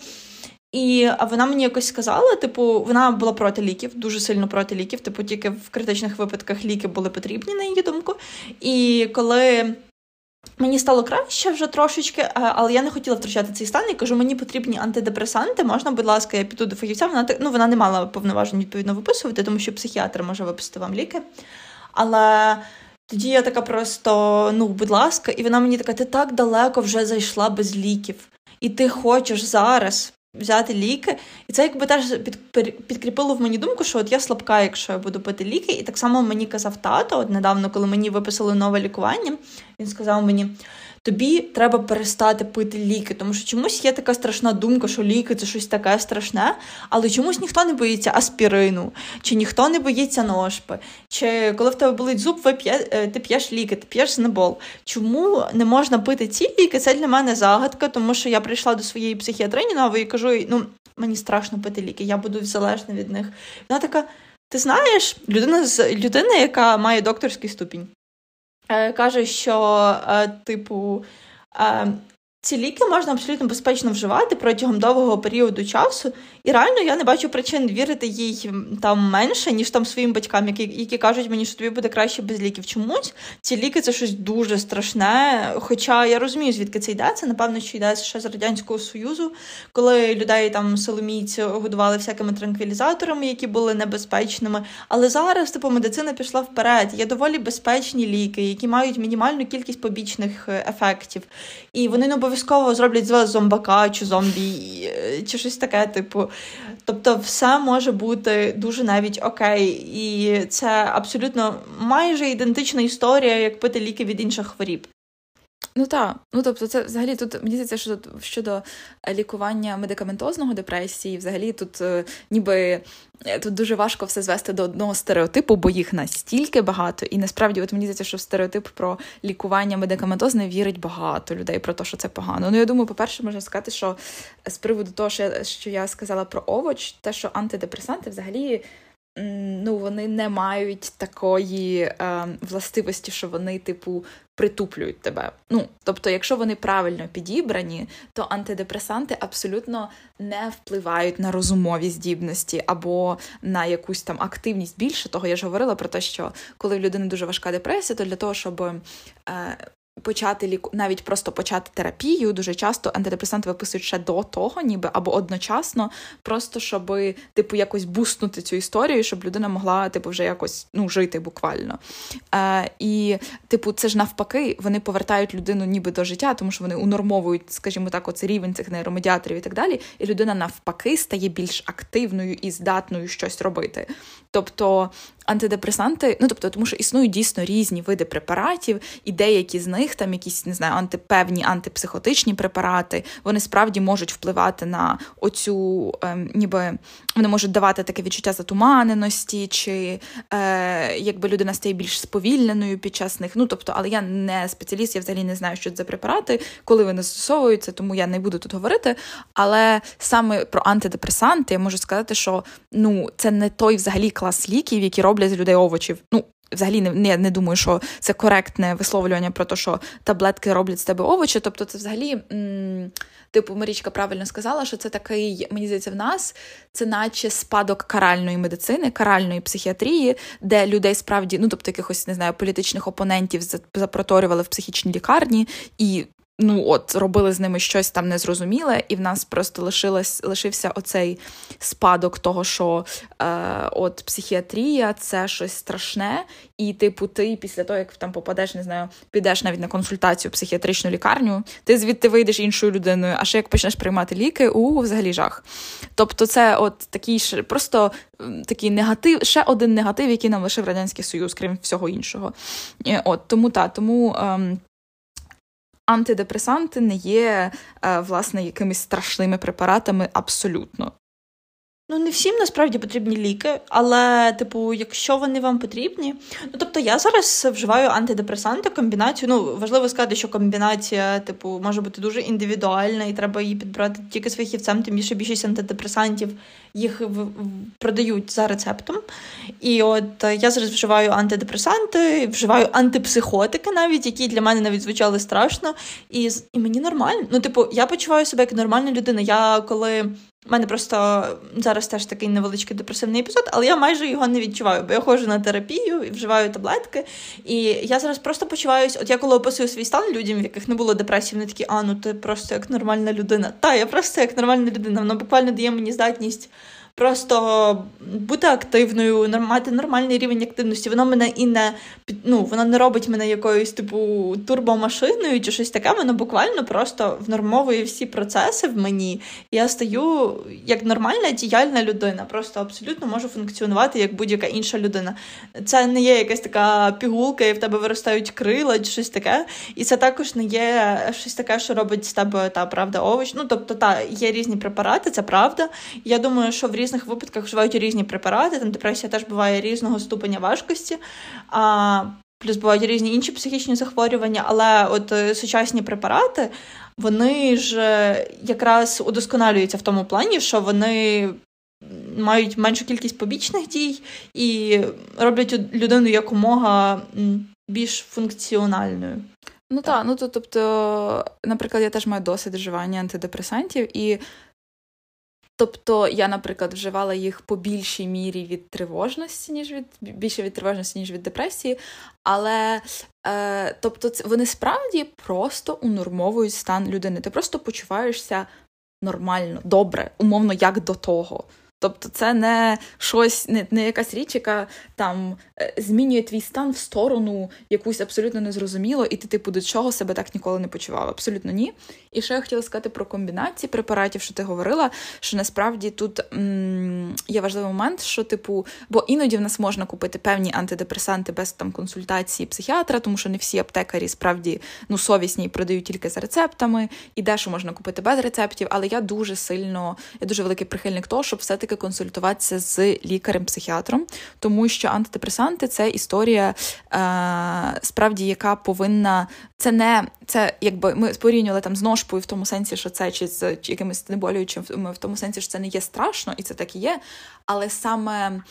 І вона мені якось сказала: типу, вона була проти ліків, дуже сильно проти ліків. Типу, тільки в критичних випадках ліки були потрібні, на її думку. І коли мені стало краще вже трошечки, е, але я не хотіла втрачати цей стан. Я кажу, мені потрібні антидепресанти. Можна, будь ласка, я піду до фахівця. Вона ну, вона не мала повноважень відповідно виписувати, тому що психіатр може виписати вам ліки. Але. Тоді я така просто, ну, будь ласка, і вона мені така, ти так далеко вже зайшла без ліків, і ти хочеш зараз взяти ліки. І це якби теж під, підкріпило в мені думку, що от я слабка, якщо я буду пити ліки. І так само мені казав тато, от недавно, коли мені виписали нове лікування, він сказав мені: тобі треба перестати пити ліки, тому що чомусь є така страшна думка, що ліки це щось таке страшне, але чомусь ніхто не боїться аспірину, чи ніхто не боїться ножпи, чи коли в тебе болить зуб, ви п'є, е, ти п'єш ліки, ти п'єш знебол. Чому не можна пити ці ліки? Це для мене загадка, тому що я прийшла до своєї психіатрині нової і кажу: ну мені страшно пити ліки, я буду залежна від них. Вона така. Ти знаєш, людина з людина, яка має докторський ступінь. Е, каже, що, е, типу, е, ці ліки можна абсолютно безпечно вживати протягом довгого періоду часу, і реально я не бачу причин вірити їй там менше, ніж там своїм батькам, які які кажуть мені, що тобі буде краще без ліків. Чомусь ці ліки це щось дуже страшне. Хоча я розумію, звідки це йде. Це напевно, що йде ще з радянського союзу, коли людей там соломійці годували всякими транквілізаторами, які були небезпечними. Але зараз типу медицина пішла вперед. Є доволі безпечні ліки, які мають мінімальну кількість побічних е, ефектів, і вони не обов'язково зроблять з вас зомбака чи зомбі, е, чи щось таке, типу. Тобто, все може бути дуже навіть окей, і це абсолютно майже ідентична історія, як пити ліки від інших хворіб. Ну так, ну тобто, це взагалі тут мені здається, що щодо лікування медикаментозного депресії, взагалі тут е, ніби е, тут дуже важко все звести до одного стереотипу, бо їх настільки багато, і насправді, от мені здається, що стереотип про лікування медикаментозне вірить багато людей про те, що це погано. Ну я думаю, по-перше, можна сказати, що з приводу того, що я, що я сказала про овоч, те, що антидепресанти взагалі ну, вони не мають такої е, властивості, що вони, типу, притуплюють тебе. Ну, тобто, якщо вони правильно підібрані, то антидепресанти абсолютно не впливають на розумові здібності або на якусь там активність. Більше того, я ж говорила про те, що коли в людини дуже важка депресія, то для того, щоб е, почати ліку, навіть просто почати терапію, дуже часто антидепресанти виписують ще до того, ніби або одночасно, просто щоб типу якось буснути цю історію, щоб людина могла типу вже якось ну жити буквально. Е, І, типу, це ж навпаки, вони повертають людину ніби до життя, тому що вони унормовують, скажімо так, оцей рівень цих нейромедіаторів і так далі. І людина навпаки стає більш активною і здатною щось робити. Тобто антидепресанти, ну тобто, тому що існують дійсно різні види препаратів, і деякі з них, там якісь не знаю, антипевні антипсихотичні препарати, вони справді можуть впливати на оцю, ем, ніби вони можуть давати таке відчуття затуманеності, чи е, якби людина стає більш сповільненою під час них. Ну тобто, але я не спеціаліст, я взагалі не знаю, що це за препарати, коли вони застосовуються, тому я не буду тут говорити. Але саме про антидепресанти я можу сказати, що ну це не той взагалі клас ліків, які роблять з людей овочів. Ну, взагалі не, не не, думаю, що це коректне висловлювання про те, що таблетки роблять з тебе овочі. Тобто, це взагалі, м- типу, Марічка правильно сказала, що це такий, мені здається, в нас це наче спадок каральної медицини, каральної психіатрії, де людей справді, ну тобто якихось не знаю, політичних опонентів запроторювали в психічній лікарні і ну от робили з ними щось там незрозуміле, і в нас просто лишилось, лишився оцей спадок того, що е, от психіатрія це щось страшне, і типу, ти після того, як там попадеш, не знаю, підеш навіть на консультацію в психіатричну лікарню, ти звідти вийдеш іншою людиною, а ще як почнеш приймати ліки, у взагалі жах. Тобто, це от такий просто такий негатив, ще один негатив, який нам лишив радянський союз, крім всього іншого. От тому та тому. Ем, антидепресанти не є е, власне якимись страшними препаратами абсолютно. Ну, не всім насправді потрібні ліки, але, типу, якщо вони вам потрібні, ну тобто я зараз вживаю антидепресанти, комбінацію. Ну, важливо сказати, що комбінація, типу, може бути дуже індивідуальна, і треба її підбирати тільки з фахівцем, тим більше більшість антидепресантів їх продають за рецептом. І от е, я зараз вживаю антидепресанти, вживаю антипсихотики, навіть які для мене навіть звучали страшно, і і мені нормально. Ну, типу, я почуваю себе як нормальна людина. Я коли у мене просто зараз теж такий невеличкий депресивний епізод, але я майже його не відчуваю, бо я ходжу на терапію і вживаю таблетки. І я зараз просто почуваюся, от я коли описую свій стан людям, в яких не було депресії, вони такі, а ну ти просто як нормальна людина. Та, я просто як нормальна людина. Вона буквально дає мені здатність просто бути активною, мати нормальний рівень активності. Воно мене і не ну, воно не робить мене якоюсь типу турбомашиною чи щось таке. Воно буквально просто внормовує всі процеси в мені. Я стаю як нормальна діяльна людина, просто абсолютно можу функціонувати як будь-яка інша людина. Це не є якась така пігулка, і в тебе виростають крила чи щось таке. І це також не є щось таке, що робить з тебе та правда овоч. Ну тобто, та є різні препарати, це правда. Я думаю, що в різних випадках вживають різні препарати. Там депресія теж буває різного ступеня важкості. А, Плюс бувають різні інші психічні захворювання, але от е, сучасні препарати, вони ж е, якраз удосконалюються в тому плані, що вони мають меншу кількість побічних дій і роблять людину якомога більш функціональною. Ну так, ну то тобто, наприклад, я теж маю досвід вживання антидепресантів, і Тобто я, наприклад, вживала їх по більшій мірі від тривожності, ніж від більше від тривожності, ніж від депресії. Але е, тобто, вони справді просто унормовують стан людини. Ти просто почуваєшся нормально, добре, умовно, як до того. Тобто, це не щось, не, не якась річ, яка там е, змінює твій стан в сторону якусь абсолютно незрозуміло, і ти, типу, до чого себе так ніколи не почував. Абсолютно ні. І ще я хотіла сказати про комбінації препаратів, що ти говорила, що насправді тут м- є важливий момент, що, типу, бо іноді в нас можна купити певні антидепресанти без там консультації психіатра, тому що не всі аптекарі справді ну, совісні і продають тільки за рецептами, і дещо можна купити без рецептів. Але я дуже сильно, я дуже великий прихильник того, щоб все-таки консультуватися з лікарем-психіатром, тому що антидепресанти це історія е, справді, яка повинна це не це, якби ми порівнювали там з ножпою в тому сенсі, що це чи з чи якимось неболюючим в тому сенсі, що це не є страшно, і це так і є. Але саме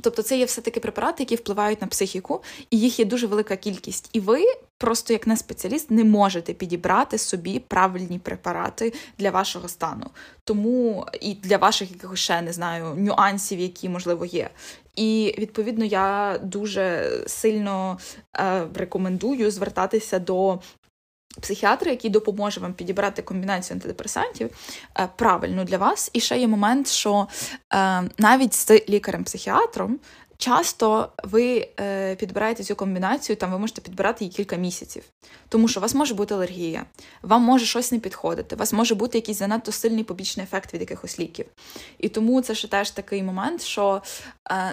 тобто це є все-таки препарати, які впливають на психіку, і їх є дуже велика кількість. І ви просто, як не спеціаліст, не можете підібрати собі правильні препарати для вашого стану. Тому і для ваших якихось ще не знаю нюансів, які можливо є. І відповідно я дуже сильно е, рекомендую звертатися до психіатра, який допоможе вам підібрати комбінацію антидепресантів е, правильно для вас. І ще є момент, що е, навіть з лікарем-психіатром. Часто ви е, підбираєте цю комбінацію, там ви можете підбирати її кілька місяців, тому що у вас може бути алергія, вам може щось не підходити, у вас може бути якийсь занадто сильний побічний ефект від якихось ліків. І тому це ще теж такий момент, що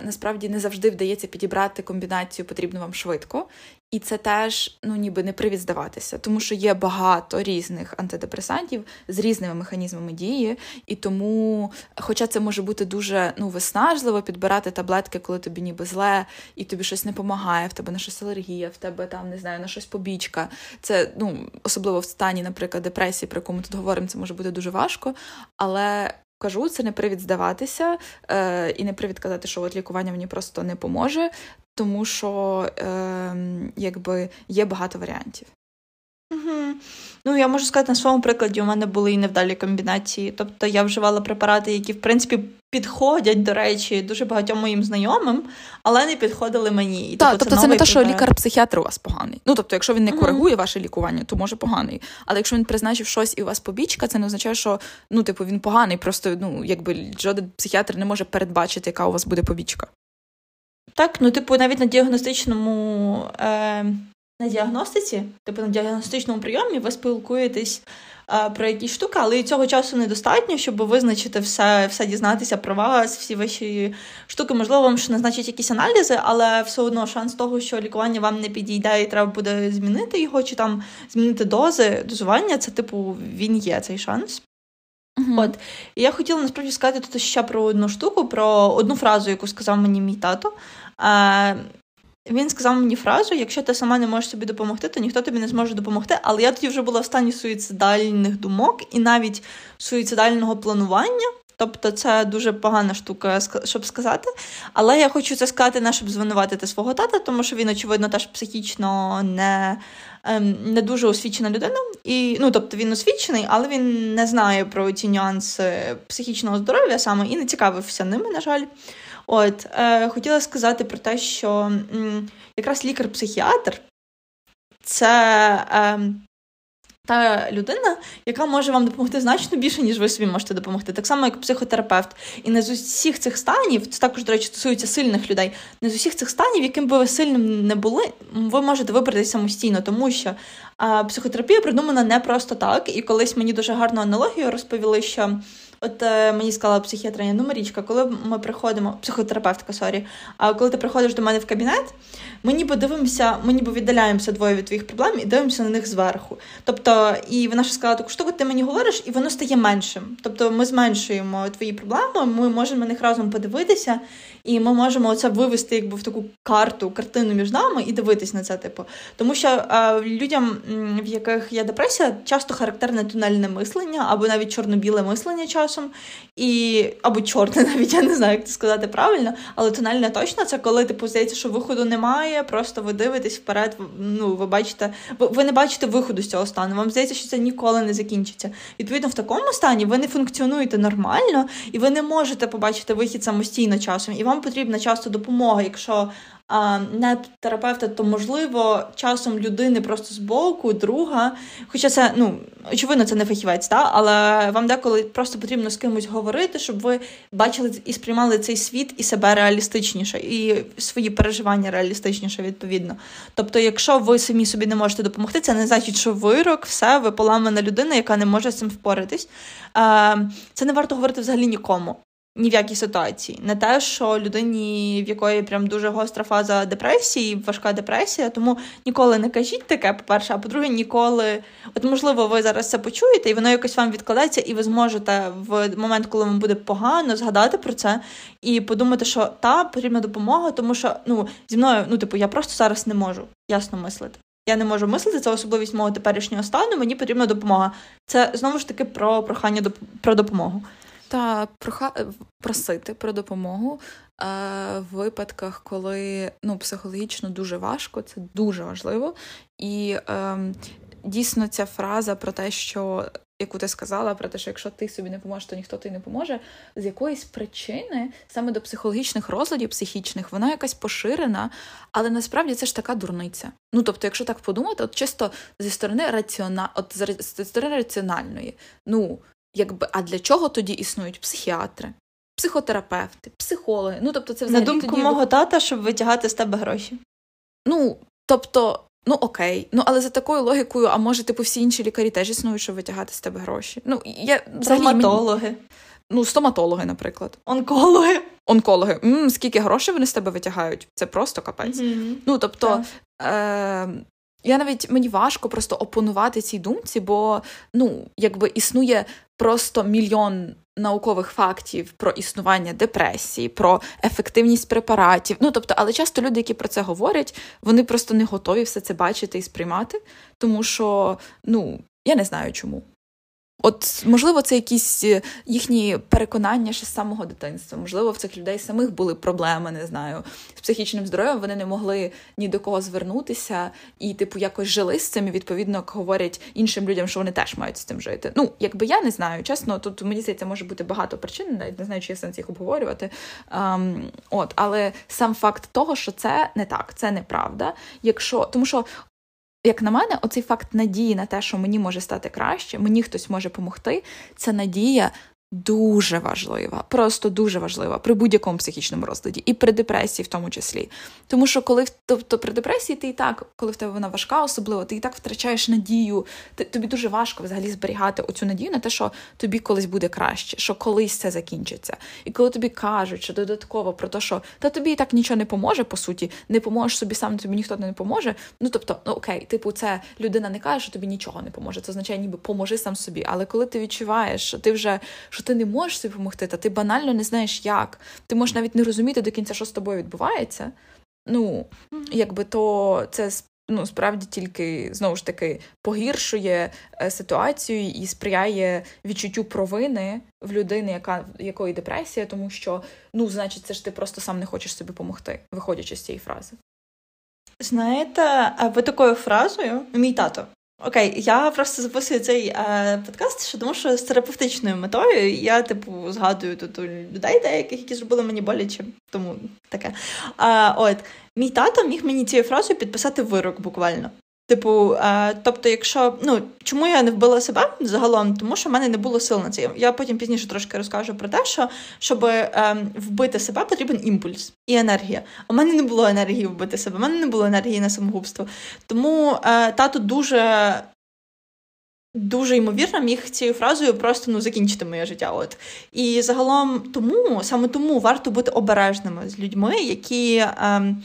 насправді не завжди вдається підібрати комбінацію потрібну вам швидко. І це теж ну ніби не привід здаватися, тому що є багато різних антидепресантів з різними механізмами дії, і тому, хоча це може бути дуже ну виснажливо підбирати таблетки, коли тобі ніби зле, і тобі щось не допомагає, в тебе на щось алергія, в тебе там не знаю на щось побічка. Це ну особливо в стані, наприклад, депресії, про яку ми тут говоримо, це може бути дуже важко. Але кажу, це не привід здаватися е, і не привід казати, що от лікування мені просто не поможе, тому що е, якби є багато варіантів. Угу. Ну, я можу сказати, на своєму прикладі у мене були і невдалі комбінації. Тобто я вживала препарати, які, в принципі, підходять, до речі, дуже багатьом моїм знайомим, але не підходили мені. І, так, тобто, тобто це, це не те, що лікар-психіатр у вас поганий. Ну, тобто, якщо він не коригує угу. ваше лікування, то може поганий. Але якщо він призначив щось і у вас побічка, це не означає, що ну, типу, він поганий. Просто ну, якби жоден психіатр не може передбачити, яка у вас буде побічка. Так, ну, типу, навіть на діагностичному. Е... На діагностиці, типу на діагностичному прийомі, ви спілкуєтесь про якісь штуки, але і цього часу недостатньо, щоб визначити все, все дізнатися про вас, всі ваші штуки. Можливо, вам ще назначать якісь аналізи, але все одно шанс того, що лікування вам не підійде, і треба буде змінити його, чи там змінити дози, дозування, це типу він є цей шанс. Uh-huh. От і я хотіла насправді сказати тут ще про одну штуку, про одну фразу, яку сказав мені мій тато. Він сказав мені фразу: якщо ти сама не можеш собі допомогти, то ніхто тобі не зможе допомогти. Але я тоді вже була в стані суїцидальних думок і навіть суїцидального планування. Тобто це дуже погана штука, щоб сказати. Але я хочу це сказати, не щоб звинуватити свого тата, тому що він, очевидно, теж психічно не ем, не дуже освічена людина. І, ну, Тобто він освічений, але він не знає про ці нюанси психічного здоров'я саме і не цікавився ними, на жаль. От е, хотіла сказати про те, що м, якраз лікар-психіатр це е, та людина, яка може вам допомогти значно більше, ніж ви собі можете допомогти. Так само, як психотерапевт. І не з усіх цих станів, це також, до речі, стосується сильних людей, не з усіх цих станів, яким би ви сильним не були, ви можете вибратися самостійно, тому що а, психотерапія придумана не просто так. І колись мені дуже гарну аналогію розповіли, що. От е, мені сказала психіатриня, ну Марічка, коли ми приходимо, психотерапевтка, sorry, а коли ти приходиш до мене в кабінет, ми ніби дивимося, ми ніби віддаляємося двоє від твоїх проблем і дивимося на них зверху. Тобто, і вона ж сказала, таку штуку ти мені говориш, і воно стає меншим. Тобто ми зменшуємо твої проблеми, ми можемо на них разом подивитися, і ми можемо це вивести якби в таку карту, картину між нами і дивитись на це, типу. Тому що а, людям, в яких є депресія, часто характерне тунельне мислення або навіть чорно-біле мислення часом, і або чорне, навіть я не знаю, як це сказати правильно, але тунельне точно це коли типу здається, що виходу немає, просто ви дивитесь вперед. Ну, ви бачите, ви, ви не бачите виходу з цього стану. Вам здається, що це ніколи не закінчиться. Відповідно, в такому стані ви не функціонуєте нормально, і ви не можете побачити вихід самостійно часом. І вам потрібна часто допомога, якщо а не терапевта, то можливо часом людини просто з боку, друга. Хоча це, ну, очевидно, це не фахівець, та? але вам деколи просто потрібно з кимось говорити, щоб ви бачили і сприймали цей світ і себе реалістичніше, і свої переживання реалістичніше, відповідно. Тобто, якщо ви самі собі не можете допомогти, це не значить, що вирок, все, ви поламана людина, яка не може з цим впоратись. Це не варто говорити взагалі нікому ні в якій ситуації. Не те, що людині, в якої прям дуже гостра фаза депресії, важка депресія, тому ніколи не кажіть таке, по-перше, а по-друге, ніколи. От, можливо, ви зараз це почуєте, і воно якось вам відкладеться, і ви зможете в момент, коли вам буде погано, згадати про це і подумати, що та потрібна допомога, тому що ну, зі мною, ну, типу, я просто зараз не можу ясно мислити. Я не можу мислити, це особливість мого теперішнього стану, мені потрібна допомога. Це знову ж таки про прохання про допомогу та проха... Е, просити про допомогу е, в випадках, коли ну, психологічно дуже важко, це дуже важливо. І е, дійсно ця фраза про те, що. Яку ти сказала про те, що якщо ти собі не поможеш, то ніхто тобі не поможе. З якоїсь причини саме до психологічних розладів, психічних, вона якась поширена, але насправді це ж така дурниця. Ну тобто, якщо так подумати, от чисто зі сторони раціона... от зі сторони раціональної, ну якби, а для чого тоді існують психіатри, психотерапевти, психологи? Ну, тобто, це взагалі На думку тоді... мого тата, щоб витягати з тебе гроші. Ну, тобто, ну окей, ну але за такою логікою, а може, типу, всі інші лікарі теж існують, щоб витягати з тебе гроші. Ну, я Стоматологи. Мені... Ну, стоматологи, наприклад. Онкологи. Онкологи. М-м, Скільки грошей вони з тебе витягають? Це просто капець. Mm-hmm. Ну, тобто, е- я навіть мені важко просто опонувати цій думці, бо ну, якби існує просто мільйон наукових фактів про існування депресії, про ефективність препаратів. Ну тобто, але часто люди, які про це говорять, вони просто не готові все це бачити і сприймати, тому що ну я не знаю чому. От, можливо, це якісь е, їхні переконання ще з самого дитинства. Можливо, в цих людей самих були проблеми, не знаю, з психічним здоров'ям. Вони не могли ні до кого звернутися і, типу, якось жили з цим. і, Відповідно, говорять іншим людям, що вони теж мають з цим жити. Ну, якби я не знаю, чесно, тут мені здається, може бути багато причин, навіть не знаю, чи є сенс їх обговорювати. Um, от, але сам факт того, що це не так, це неправда. Якщо тому, що як на мене, оцей факт надії на те, що мені може стати краще, мені хтось може допомогти, це надія дуже важлива, просто дуже важлива при будь-якому психічному розладі, і при депресії, в тому числі. Тому що коли тобто при депресії, ти і так, коли в тебе вона важка, особливо, ти і так втрачаєш надію. Ти, тобі дуже важко взагалі зберігати оцю надію на те, що тобі колись буде краще, що колись це закінчиться. І коли тобі кажуть, що додатково про те, що та тобі і так нічого не поможе, по суті, не поможеш собі сам, тобі ніхто не поможе. Ну тобто, ну окей, типу, це людина не каже, що тобі нічого не поможе. Це означає, ніби поможи сам собі. Але коли ти відчуваєш, що ти вже що ти не можеш собі допомогти, та ти банально не знаєш як. Ти можеш навіть не розуміти до кінця, що з тобою відбувається. Ну, якби то це ну, справді тільки знову ж таки погіршує е, ситуацію і сприяє відчуттю провини в людини, яка якої депресія, тому що ну, значить, це ж ти просто сам не хочеш собі допомогти, виходячи з цієї фрази. Знаєте, ви такою фразою, мій тато Окей, я просто записую цей е, подкаст, що тому що з терапевтичною метою я, типу, згадую тут людей деяких, які зробили мені боляче, тому таке. Е, от мій тато міг мені цією фразою підписати вирок буквально. Типу, е, тобто, якщо ну чому я не вбила себе загалом, тому що в мене не було сил на це. Я потім пізніше трошки розкажу про те, що щоб е, вбити себе, потрібен імпульс і енергія. У мене не було енергії вбити себе, у мене не було енергії на самогубство. Тому е, тато дуже. Дуже ймовірно, міг цією фразою просто ну закінчити моє життя. От і загалом тому саме тому варто бути обережними з людьми, які. Е,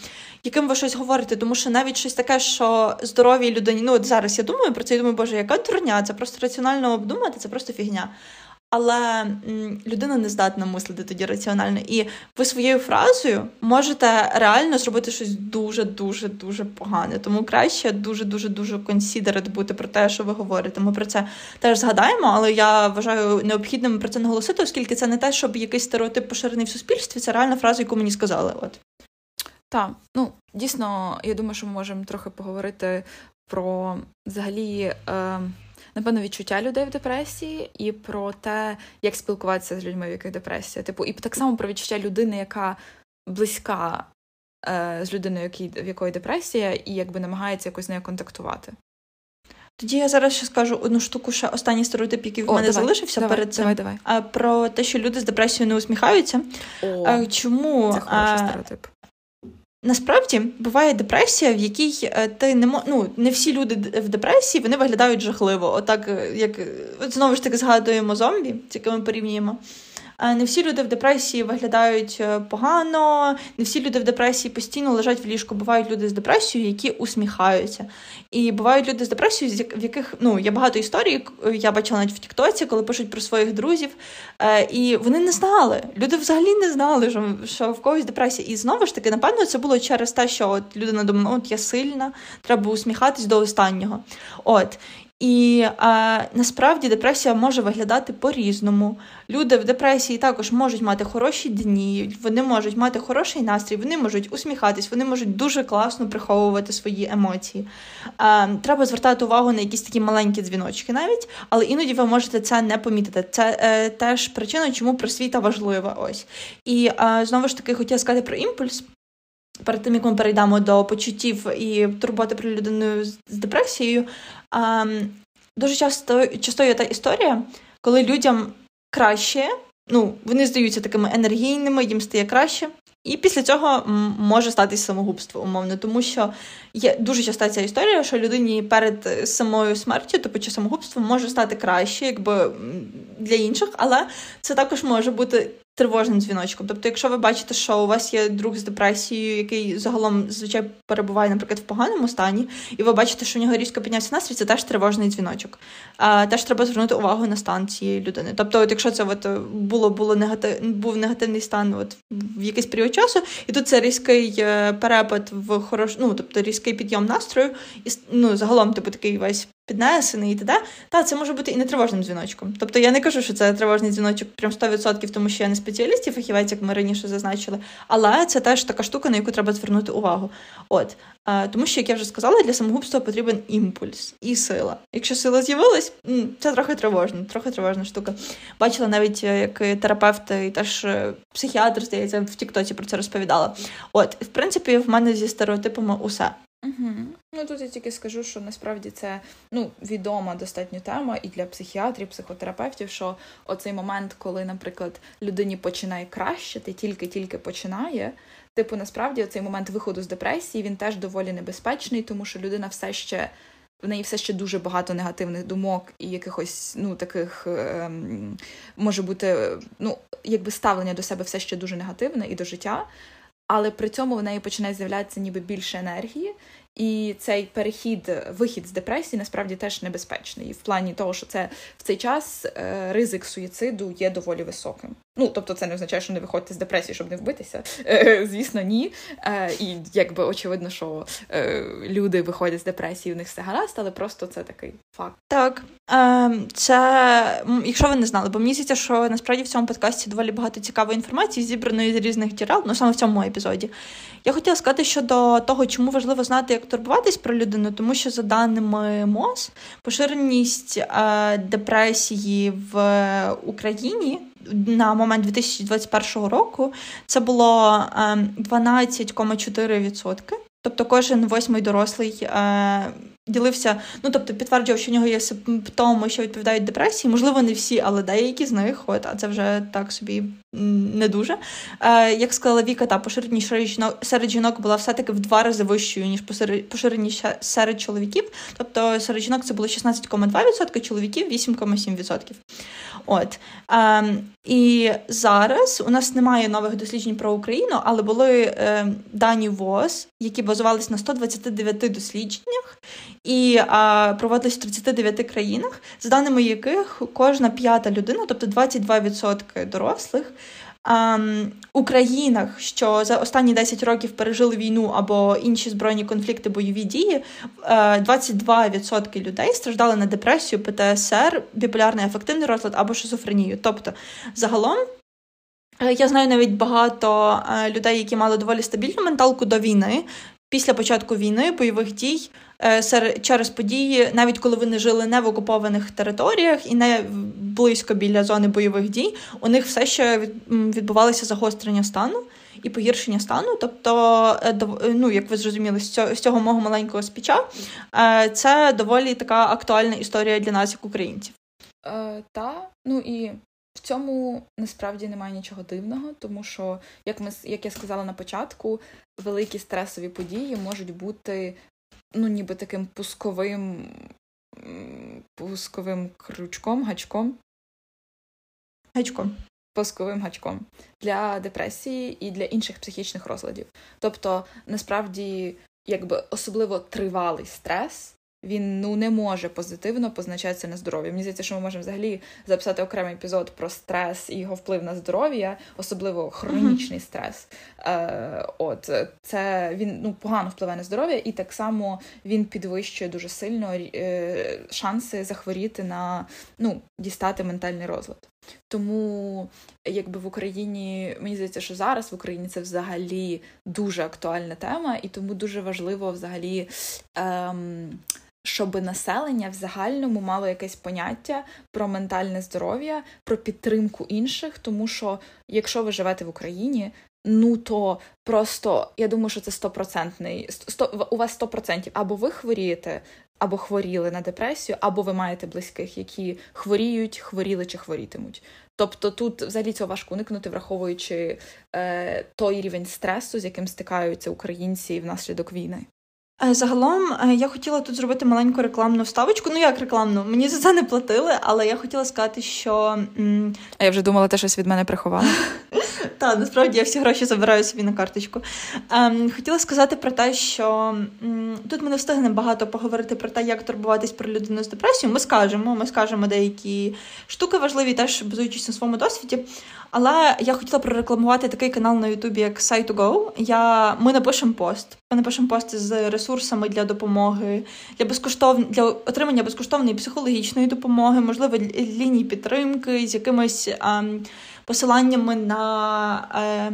яким ви щось говорите, тому що навіть щось таке, що здоровій людині, ну от зараз я думаю про це і думаю, боже, яка дурня, це просто раціонально обдумати, це просто фігня. Але людина не здатна мислити тоді раціонально. І ви своєю фразою можете реально зробити щось дуже-дуже дуже погане. Тому краще дуже-дуже дуже консідерет бути про те, що ви говорите. Ми про це теж згадаємо, але я вважаю необхідним про це наголосити, оскільки це не те, щоб якийсь стереотип поширений в суспільстві, це реальна фраза, яку мені сказали. От. Так, ну дійсно, я думаю, що ми можемо трохи поговорити про взагалі, е, напевно, відчуття людей в депресії і про те, як спілкуватися з людьми, в яких депресія. Типу, і так само про відчуття людини, яка близька е, з людиною, в якої депресія, і якби намагається якось з нею контактувати. Тоді я зараз ще скажу одну штуку, ще останній стереотип, який в О, мене давай, залишився давай, перед цим. Давай, давай. про те, що люди з депресією не усміхаються. О, Чому це хороший стереотип. Насправді буває депресія, в якій е, ти не мо... ну, не всі люди в депресії вони виглядають жахливо. Отак, е, як от знову ж таки згадуємо зомбі, з якими порівнюємо. Не всі люди в депресії виглядають е, погано, не всі люди в депресії постійно лежать в ліжку. Бувають люди з депресією, які усміхаються. І бувають люди з депресією, в яких ну є багато історій. Я бачила навіть в Тіктоці, коли пишуть про своїх друзів. Е, і вони не знали. Люди взагалі не знали, що в когось депресія. І знову ж таки, напевно, це було через те, що от людина думала, от я сильна, треба усміхатись до останнього. От. І а, насправді депресія може виглядати по-різному. Люди в депресії також можуть мати хороші дні, вони можуть мати хороший настрій, вони можуть усміхатись, вони можуть дуже класно приховувати свої емоції. А, Треба звертати увагу на якісь такі маленькі дзвіночки навіть, але іноді ви можете це не помітити. Це е, теж причина, чому просвіта важлива. Ось. І а, знову ж таки хотіла сказати про імпульс. Перед тим, як ми перейдемо до почуттів і турботи про людину з депресією, дуже часто часто є та історія, коли людям краще, ну, вони здаються такими енергійними, їм стає краще. І після цього може статись самогубство, умовно, тому що є дуже часта ця історія, що людині перед самою смертю, тобто чи самогубством, може стати краще, якби для інших, але це також може бути тривожним дзвіночком. Тобто, якщо ви бачите, що у вас є друг з депресією, який загалом зазвичай перебуває, наприклад, в поганому стані, і ви бачите, що у нього різко піднявся настрій, це теж тривожний дзвіночок. А, Теж треба звернути увагу на стан цієї людини. Тобто, от якщо це от було було негатив, був негативний стан от в якийсь період часу, і тут це різкий е, перепад в хорош, ну тобто різкий підйом настрою, і ну загалом, типу, такий весь піднесений і т.д., та це може бути і не тривожним дзвіночком. Тобто я не кажу, що це тривожний дзвіночок прям 100%, тому що я не спеціаліст і фахівець, як ми раніше зазначили, але це теж така штука, на яку треба звернути увагу. От тому, що як я вже сказала, для самогубства потрібен імпульс і сила. Якщо сила з'явилась, це трохи тривожно, трохи тривожна штука. Бачила навіть е, як терапевт і теж е, психіатр, здається, в Тіктоці про це розповідала. От, в принципі, в мене зі стереотипами усе. Угу. Ну тут я тільки скажу, що насправді це ну відома достатньо тема і для психіатрів, психотерапевтів, що оцей момент, коли, наприклад, людині починає кращити, тільки-тільки починає. Типу, насправді, цей момент виходу з депресії він теж доволі небезпечний, тому що людина все ще в неї все ще дуже багато негативних думок і якихось ну таких ем, може бути ну якби ставлення до себе все ще дуже негативне і до життя але при цьому в неї починає з'являтися ніби більше енергії, і цей перехід, вихід з депресії насправді теж небезпечний. І в плані того, що це в цей час е, ризик суїциду є доволі високим. Ну тобто, це не означає, що не виходьте з депресії, щоб не вбитися. Е, звісно, ні. Е, і якби очевидно, що люди виходять з депресії, у них все гаразд, але просто це такий факт. Так, ем, це якщо ви не знали, бо мені здається, що насправді в цьому подкасті доволі багато цікавої інформації, зібраної з різних джерел, ну саме в цьому епізоді. Я хотіла сказати щодо того, чому важливо знати, як турбуватись про людину, тому що за даними МОЗ, поширеність е, депресії в Україні. На момент 2021 року це було 12,4%. Ем, тобто кожен восьмий дорослий е, ділився, ну тобто підтверджував, що в нього є симптоми, що відповідають депресії. Можливо, не всі, але деякі з них, от, а це вже так собі не дуже. Е, Як сказала Віка, та поширеність серед жінок була все-таки в два рази вищою, ніж поширеність серед чоловіків. Тобто серед жінок це було 16,2%, чоловіків 8,7%. От. Е, І зараз у нас немає нових досліджень про Україну, але були е, дані ВОЗ, які базувалися на 129 дослідженнях і проводились в 39 країнах, з даними яких кожна п'ята людина, тобто 22% дорослих, а, у країнах, що за останні 10 років пережили війну або інші збройні конфлікти, бойові дії, 22% людей страждали на депресію, ПТСР, біполярний афективний розлад або шизофренію. Тобто, загалом. Е, я знаю навіть багато е, людей, які мали доволі стабільну менталку до війни. Після початку війни бойових дій Е, через події, навіть коли вони жили не в окупованих територіях і не близько біля зони бойових дій, у них все ще відбувалося загострення стану. і погіршення стану. Тобто, е, ну, як ви зрозуміли, з цього, з цього мого маленького спіча, е, це доволі така актуальна історія для нас, як українців. Е, Та, ну і в цьому насправді немає нічого дивного, тому що, як ми як я сказала на початку, великі стресові події можуть бути ну, ніби таким пусковим пусковим крючком, гачком. Гачком. Пусковим гачком для депресії і для інших психічних розладів. Тобто, насправді, якби особливо тривалий стрес він ну не може позитивно позначатися на здоров'я. Мені здається, що ми можемо взагалі записати окремий епізод про стрес і його вплив на здоров'я, особливо хронічний uh-huh. стрес. Е, От це він ну погано впливає на здоров'я, і так само він підвищує дуже сильно е, шанси захворіти на ну дістати ментальний розлад. Тому, якби в Україні, мені здається, що зараз в Україні це взагалі дуже актуальна тема, і тому дуже важливо взагалі. Ем, щоб населення в загальному мало якесь поняття про ментальне здоров'я, про підтримку інших, тому що якщо ви живете в Україні, ну то просто я думаю, що це стопроцентний у вас 100%. або ви хворієте, або хворіли на депресію, або ви маєте близьких, які хворіють, хворіли чи хворітимуть. Тобто тут взагалі цього важко уникнути, враховуючи е, той рівень стресу, з яким стикаються українці внаслідок війни. Е, загалом е, я хотіла тут зробити маленьку рекламну вставочку. Ну як рекламну? Мені за це не платили, але я хотіла сказати, що. А я вже думала, те щось від мене приховала. Так, насправді я всі гроші забираю собі на карточку. Ем, Хотіла сказати про те, що м, тут ми не встигнемо багато поговорити про те, як турбуватись про людину з депресією. Ми скажемо, ми скажемо деякі штуки важливі, теж базуючись на своєму досвіді. Але я хотіла прорекламувати такий канал на Ютубі, як Site2Go. Я, Ми напишемо пост. Ми напишемо пост з ресурсами для допомоги, для безкоштов... для отримання безкоштовної психологічної допомоги, можливо, лінії підтримки з якимись ем, посиланнями на. Е,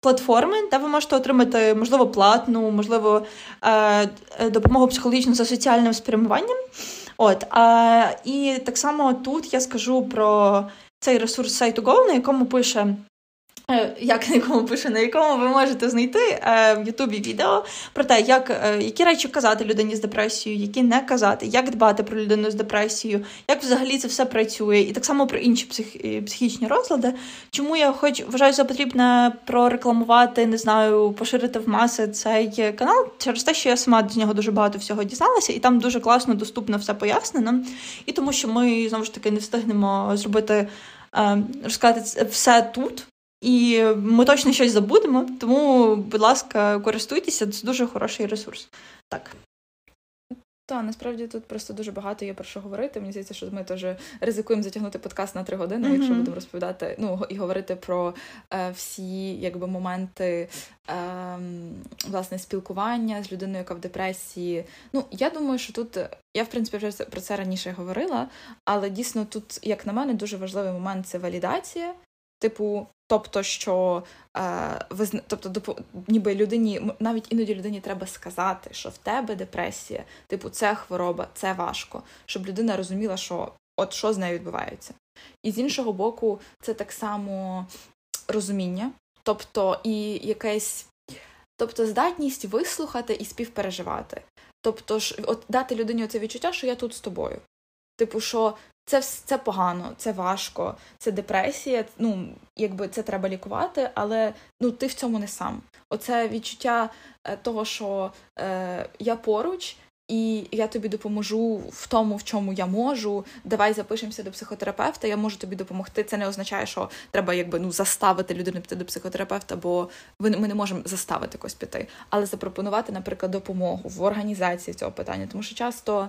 Платформи, де ви можете отримати, можливо, платну, можливо, е, допомогу психологічну за соціальним спрямуванням. От, а, І так само тут я скажу про цей ресурс сайту Go, на якому пише. Е, як на якому пише, на якому ви можете знайти е, в Ютубі відео про те, як, е, які речі казати людині з депресією, які не казати, як дбати про людину з депресією, як взагалі це все працює, і так само про інші псих, психічні розлади. Чому я хоч вважаю за потрібне прорекламувати, не знаю, поширити в маси цей канал через те, що я сама з нього дуже багато всього дізналася, і там дуже класно, доступно все пояснено. І тому, що ми знову ж таки не встигнемо зробити. Ем, розказати все тут, і ми точно щось забудемо. Тому, будь ласка, користуйтеся, це дуже хороший ресурс. Так. Так, насправді тут просто дуже багато є про що говорити. Мені здається, що ми теж ризикуємо затягнути подкаст на три години, mm-hmm. якщо будемо розповідати, ну і говорити про е, всі якби моменти е, власне спілкування з людиною, яка в депресії. Ну я думаю, що тут я в принципі вже про це раніше говорила, але дійсно тут, як на мене, дуже важливий момент це валідація. Типу, тобто, що е, визна... тобто, допо... ніби людині, навіть іноді людині треба сказати, що в тебе депресія, типу, це хвороба, це важко, щоб людина розуміла, що от що з нею відбувається. І з іншого боку, це так само розуміння, тобто і якесь, тобто здатність вислухати і співпереживати. Тобто ж, от дати людині це відчуття, що я тут з тобою. Типу, що це це погано, це важко, це депресія. Ну, якби це треба лікувати, але ну ти в цьому не сам. Оце відчуття е, того, що е, я поруч, і я тобі допоможу в тому, в чому я можу. Давай запишемося до психотерапевта, я можу тобі допомогти. Це не означає, що треба якби ну заставити людину піти до психотерапевта, бо ми не можемо заставити когось піти, але запропонувати, наприклад, допомогу в організації цього питання. Тому що часто,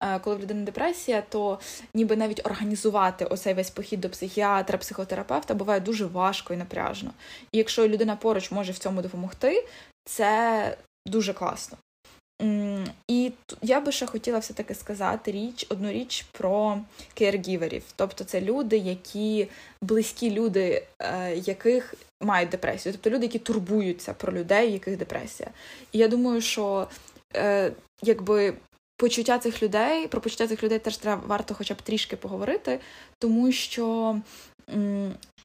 е, коли в людини депресія, то ніби навіть організувати оцей весь похід до психіатра, психотерапевта буває дуже важко і напряжно. І якщо людина поруч може в цьому допомогти, це дуже класно. І я би ще хотіла все-таки сказати річ, одну річ про кейргіверів. Тобто це люди, які близькі люди, е, яких мають депресію, тобто люди, які турбуються про людей, яких депресія. І я думаю, що е, якби почуття цих людей, про почуття цих людей теж треба варто хоча б трішки поговорити, тому що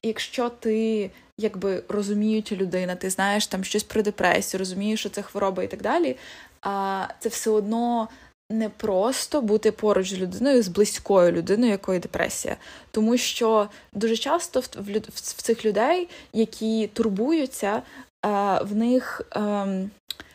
якщо ти якби розуміюча людина, ти знаєш там щось про депресію, розумієш, що це хвороба і так далі, а це все одно. Не просто бути поруч з людиною, з близькою людиною, якої депресія, тому що дуже часто в в, в цих людей, які турбуються, в них ем,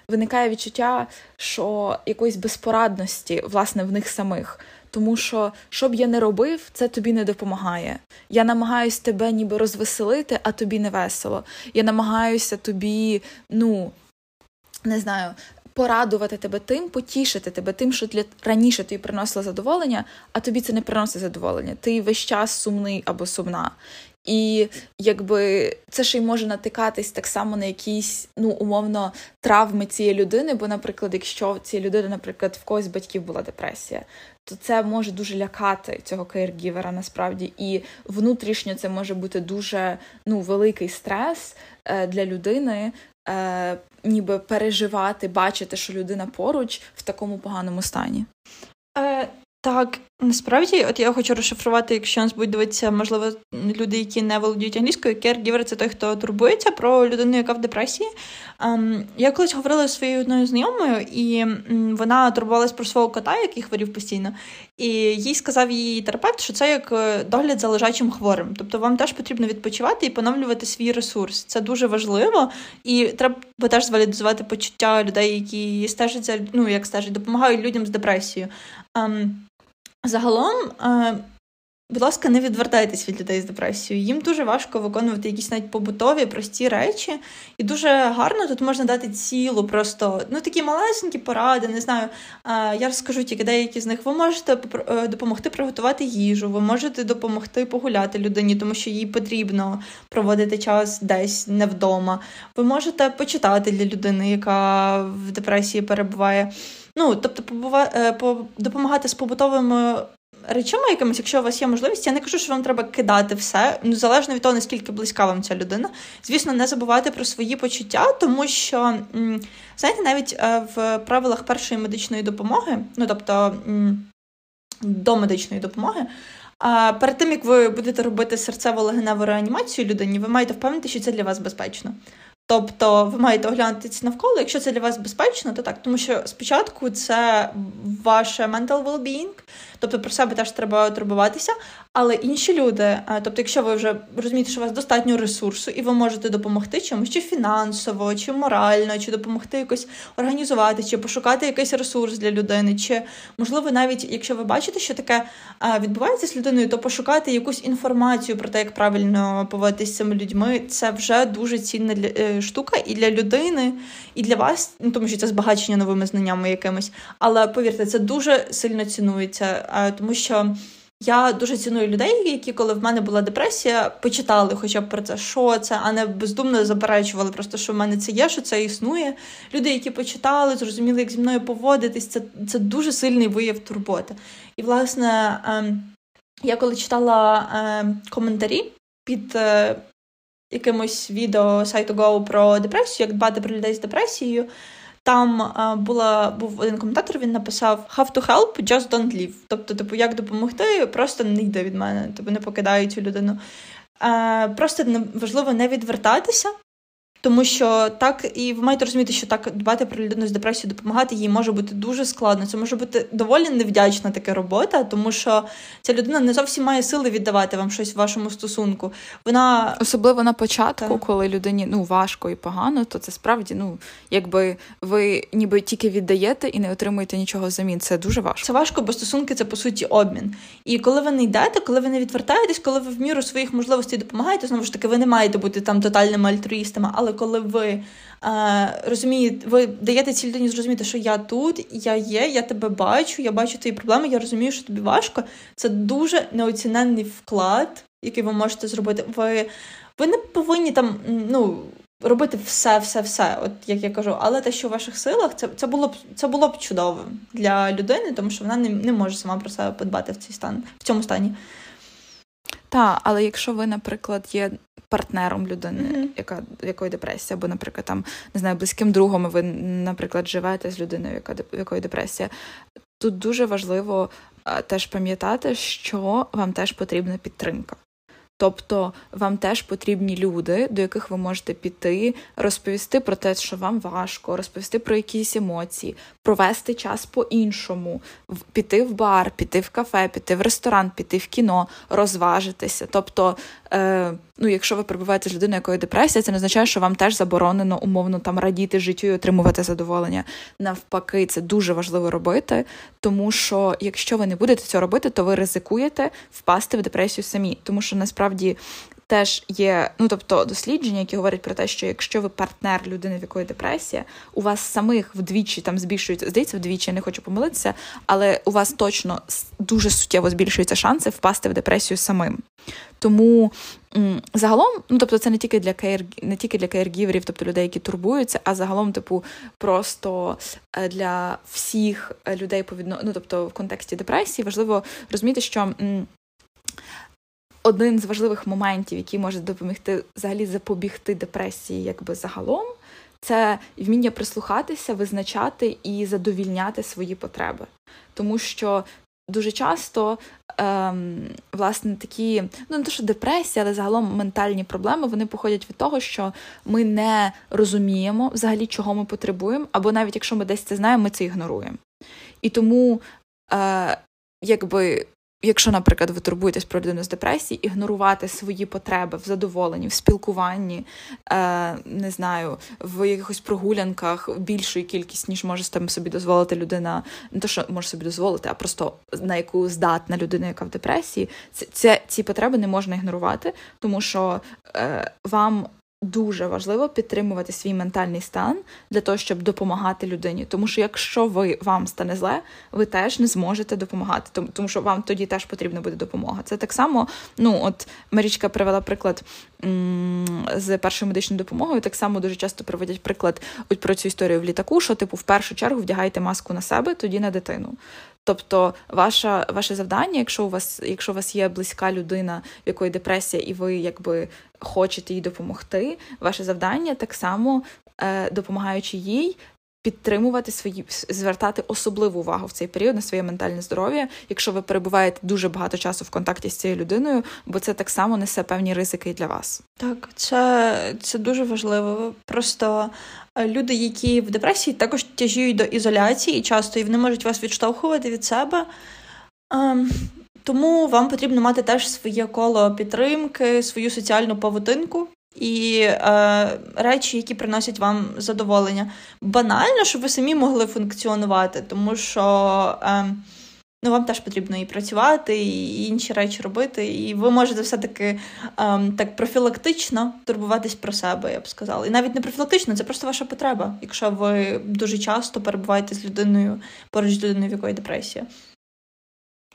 виникає відчуття, що якоїсь безпорадності, власне, в них самих. Тому що, що б я не робив, це тобі не допомагає. Я намагаюся тебе ніби розвеселити, а тобі не весело. Я намагаюся тобі, ну не знаю, порадувати тебе тим, потішити тебе тим, що для раніше тобі приносило задоволення, а тобі це не приносить задоволення. Ти весь час сумний або сумна. І якби це ще й може натикатись так само на якісь ну умовно травми цієї людини. Бо, наприклад, якщо цієї людини, наприклад, в когось батьків була депресія, то це може дуже лякати цього кейргівера насправді, і внутрішньо це може бути дуже ну великий стрес е, для людини. Е, ніби переживати, бачити, що людина поруч в такому поганому стані. Е, так, насправді, от я хочу розшифрувати, якщо нас будуть дивитися, можливо, люди, які не володіють англійською, caregiver – це той, хто турбується про людину, яка в депресії. Um, я колись говорила зі своєю одною знайомою, і вона турбувалась про свого кота, який хворів постійно. І їй сказав її терапевт, що це як е, догляд за лежачим хворим. Тобто вам теж потрібно відпочивати і поновлювати свій ресурс. Це дуже важливо, і треба теж звалідизувати почуття людей, які стежать за ну як стежать, допомагають людям з депресією. Загалом, е, будь ласка, не відвертайтесь від людей з депресією. Їм дуже важко виконувати якісь навіть побутові, прості речі. І дуже гарно тут можна дати цілу, просто ну такі малесенькі поради. Не знаю. Е, я розкажу тільки деякі з них. Ви можете е, допомогти приготувати їжу, ви можете допомогти погуляти людині, тому що їй потрібно проводити час десь не вдома. Ви можете почитати для людини, яка в депресії перебуває. Ну, тобто, побува... Е, допомагати з побутовими речами якимись, якщо у вас є можливість, я не кажу, що вам треба кидати все, ну залежно від того, наскільки близька вам ця людина. Звісно, не забувати про свої почуття, тому що, знаєте, навіть е, в правилах першої медичної допомоги, ну тобто до медичної допомоги. А перед тим як ви будете робити серцево-легеневу реанімацію людині, ви маєте впевнити, що це для вас безпечно. Тобто ви маєте оглянутися навколо, якщо це для вас безпечно, то так. Тому що спочатку це ваше mental well-being, тобто про себе теж треба турбуватися. Але інші люди, е, тобто, якщо ви вже розумієте, що у вас достатньо ресурсу, і ви можете допомогти чомусь, чи фінансово, чи морально, чи допомогти якось організувати, чи пошукати якийсь ресурс для людини, чи можливо, навіть якщо ви бачите, що таке е, відбувається з людиною, то пошукати якусь інформацію про те, як правильно поводитися з цими людьми, це вже дуже цінна е, штука і для людини, і для вас, ну тому що це збагачення новими знаннями якимись. Але повірте, це дуже сильно цінується, тому що. Я дуже ціную людей, які, коли в мене була депресія, почитали хоча б про це, що це, а не бездумно заперечували, просто що в мене це є, що це існує. Люди, які почитали, зрозуміли, як зі мною поводитись, це це дуже сильний вияв турботи. І, власне, е, я коли читала е, коментарі під е, якимось відео сайту Go про депресію, як дбати про людей з депресією. Там була був один коментатор. Він написав «Have to help, just don't leave». Тобто, типу, як допомогти, просто не йде від мене, тобто не покидаю цю людину. А, Просто важливо не відвертатися тому що так, і ви маєте розуміти, що так дбати про людину з депресією, допомагати їй може бути дуже складно. Це може бути доволі невдячна така робота, тому що ця людина не зовсім має сили віддавати вам щось в вашому стосунку. Вона особливо на початку, так. коли людині ну важко і погано, то це справді ну якби ви ніби тільки віддаєте і не отримуєте нічого взамін. Це дуже важко. Це важко, бо стосунки це по суті обмін. І коли ви не йдете, коли ви не відвертаєтесь, коли ви в міру своїх можливостей допомагаєте, знову ж таки, ви не маєте бути там тотальними альтруїстами, але коли ви е, розумієте, ви даєте цій людині зрозуміти, що я тут, я є, я тебе бачу, я бачу твої проблеми, я розумію, що тобі важко. Це дуже неоціненний вклад, який ви можете зробити. Ви ви не повинні там, ну. Робити все, все, все, от як я кажу, але те, що в ваших силах, це це було б це було б чудово для людини, тому що вона не не може сама про себе подбати в цей стан в цьому стані. Так, але якщо ви, наприклад, є партнером людини, mm-hmm. яка якої депресія, або, наприклад, там не знаю, близьким другом, ви, наприклад, живете з людиною, яка якої депресія, тут дуже важливо теж пам'ятати, що вам теж потрібна підтримка. Тобто вам теж потрібні люди, до яких ви можете піти, розповісти про те, що вам важко, розповісти про якісь емоції, провести час по-іншому, піти в бар, піти в кафе, піти в ресторан, піти в кіно, розважитися. Тобто, е, ну, якщо ви перебуваєте з людиною, якої депресія, це не означає, що вам теж заборонено умовно там радіти життю і отримувати задоволення. Навпаки, це дуже важливо робити, тому що якщо ви не будете цього робити, то ви ризикуєте впасти в депресію самі, тому що насправді. Теж є, ну тобто дослідження, які говорять про те, що якщо ви партнер людини, в якої депресія, у вас самих вдвічі там збільшується, здається, вдвічі я не хочу помилитися, але у вас точно дуже суттєво збільшуються шанси впасти в депресію самим. Тому загалом, ну тобто, це не тільки для кейр, не тільки для кейргіверів, тобто людей, які турбуються, а загалом, типу, просто е, для всіх людей по відно... ну, тобто в контексті депресії важливо розуміти, що. Один з важливих моментів, який може допомогти взагалі запобігти депресії, якби загалом, це вміння прислухатися, визначати і задовільняти свої потреби. Тому що дуже часто ем, власне такі, ну не то, що депресія, але загалом ментальні проблеми вони походять від того, що ми не розуміємо взагалі, чого ми потребуємо, або навіть якщо ми десь це знаємо, ми це ігноруємо. І тому, е, якби якщо, наприклад, ви турбуєтесь про людину з депресії, ігнорувати свої потреби в задоволенні, в спілкуванні, е, не знаю, в якихось прогулянках більшою кількість, ніж може там собі дозволити людина, не то, що може собі дозволити, а просто на яку здатна людина, яка в депресії, це, це ці потреби не можна ігнорувати, тому що е, вам дуже важливо підтримувати свій ментальний стан для того, щоб допомагати людині. Тому що якщо ви вам стане зле, ви теж не зможете допомагати, тому, що вам тоді теж потрібна буде допомога. Це так само. Ну от Марічка привела приклад з першою медичною допомогою. Так само дуже часто проводять приклад от про цю історію в літаку, що типу в першу чергу вдягайте маску на себе, тоді на дитину. Тобто, ваша, ваше завдання, якщо у вас якщо у вас є близька людина, в якої депресія, і ви якби хочете їй допомогти, ваше завдання так само, е, допомагаючи їй, підтримувати свої звертати особливу увагу в цей період на своє ментальне здоров'я, якщо ви перебуваєте дуже багато часу в контакті з цією людиною, бо це так само несе певні ризики для вас. Так, це, це дуже важливо. Просто е, люди, які в депресії, також тяжіють до ізоляції часто і вони можуть вас відштовхувати від себе. Ем, тому вам потрібно мати теж своє коло підтримки, свою соціальну павутинку, і е, речі, які приносять вам задоволення. Банально, щоб ви самі могли функціонувати, тому що е, ну, вам теж потрібно і працювати, і інші речі робити. І ви можете все-таки е, так профілактично турбуватись про себе, я б сказала. І навіть не профілактично, це просто ваша потреба, якщо ви дуже часто перебуваєте з людиною поруч з людиною, в якої депресія.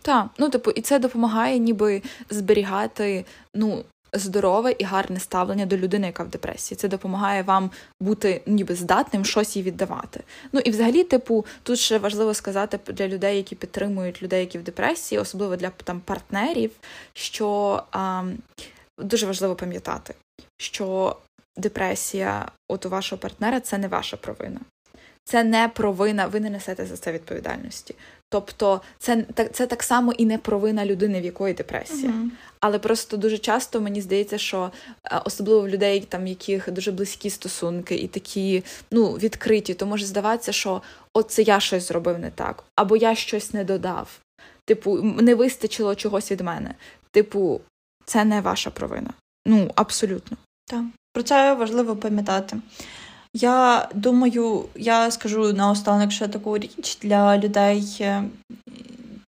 Так, ну типу, і це допомагає ніби зберігати ну, здорове і гарне ставлення до людини, яка в депресії. Це допомагає вам бути ніби здатним щось їй віддавати. Ну і взагалі, типу, тут ще важливо сказати для людей, які підтримують людей, які в депресії, особливо для там партнерів, що а, дуже важливо пам'ятати, що депресія от у вашого партнера це не ваша провина. Це не провина, ви не несете за це відповідальності. Тобто, це це так само і не провина людини, в якої депресія. Uh-huh. Але просто дуже часто мені здається, що е, особливо в людей, там яких дуже близькі стосунки і такі ну, відкриті, то може здаватися, що от це я щось зробив не так, або я щось не додав. Типу, не вистачило чогось від мене. Типу, це не ваша провина. Ну, абсолютно. Так, про це важливо пам'ятати. Я думаю, я скажу наостанок ще таку річ для людей, е,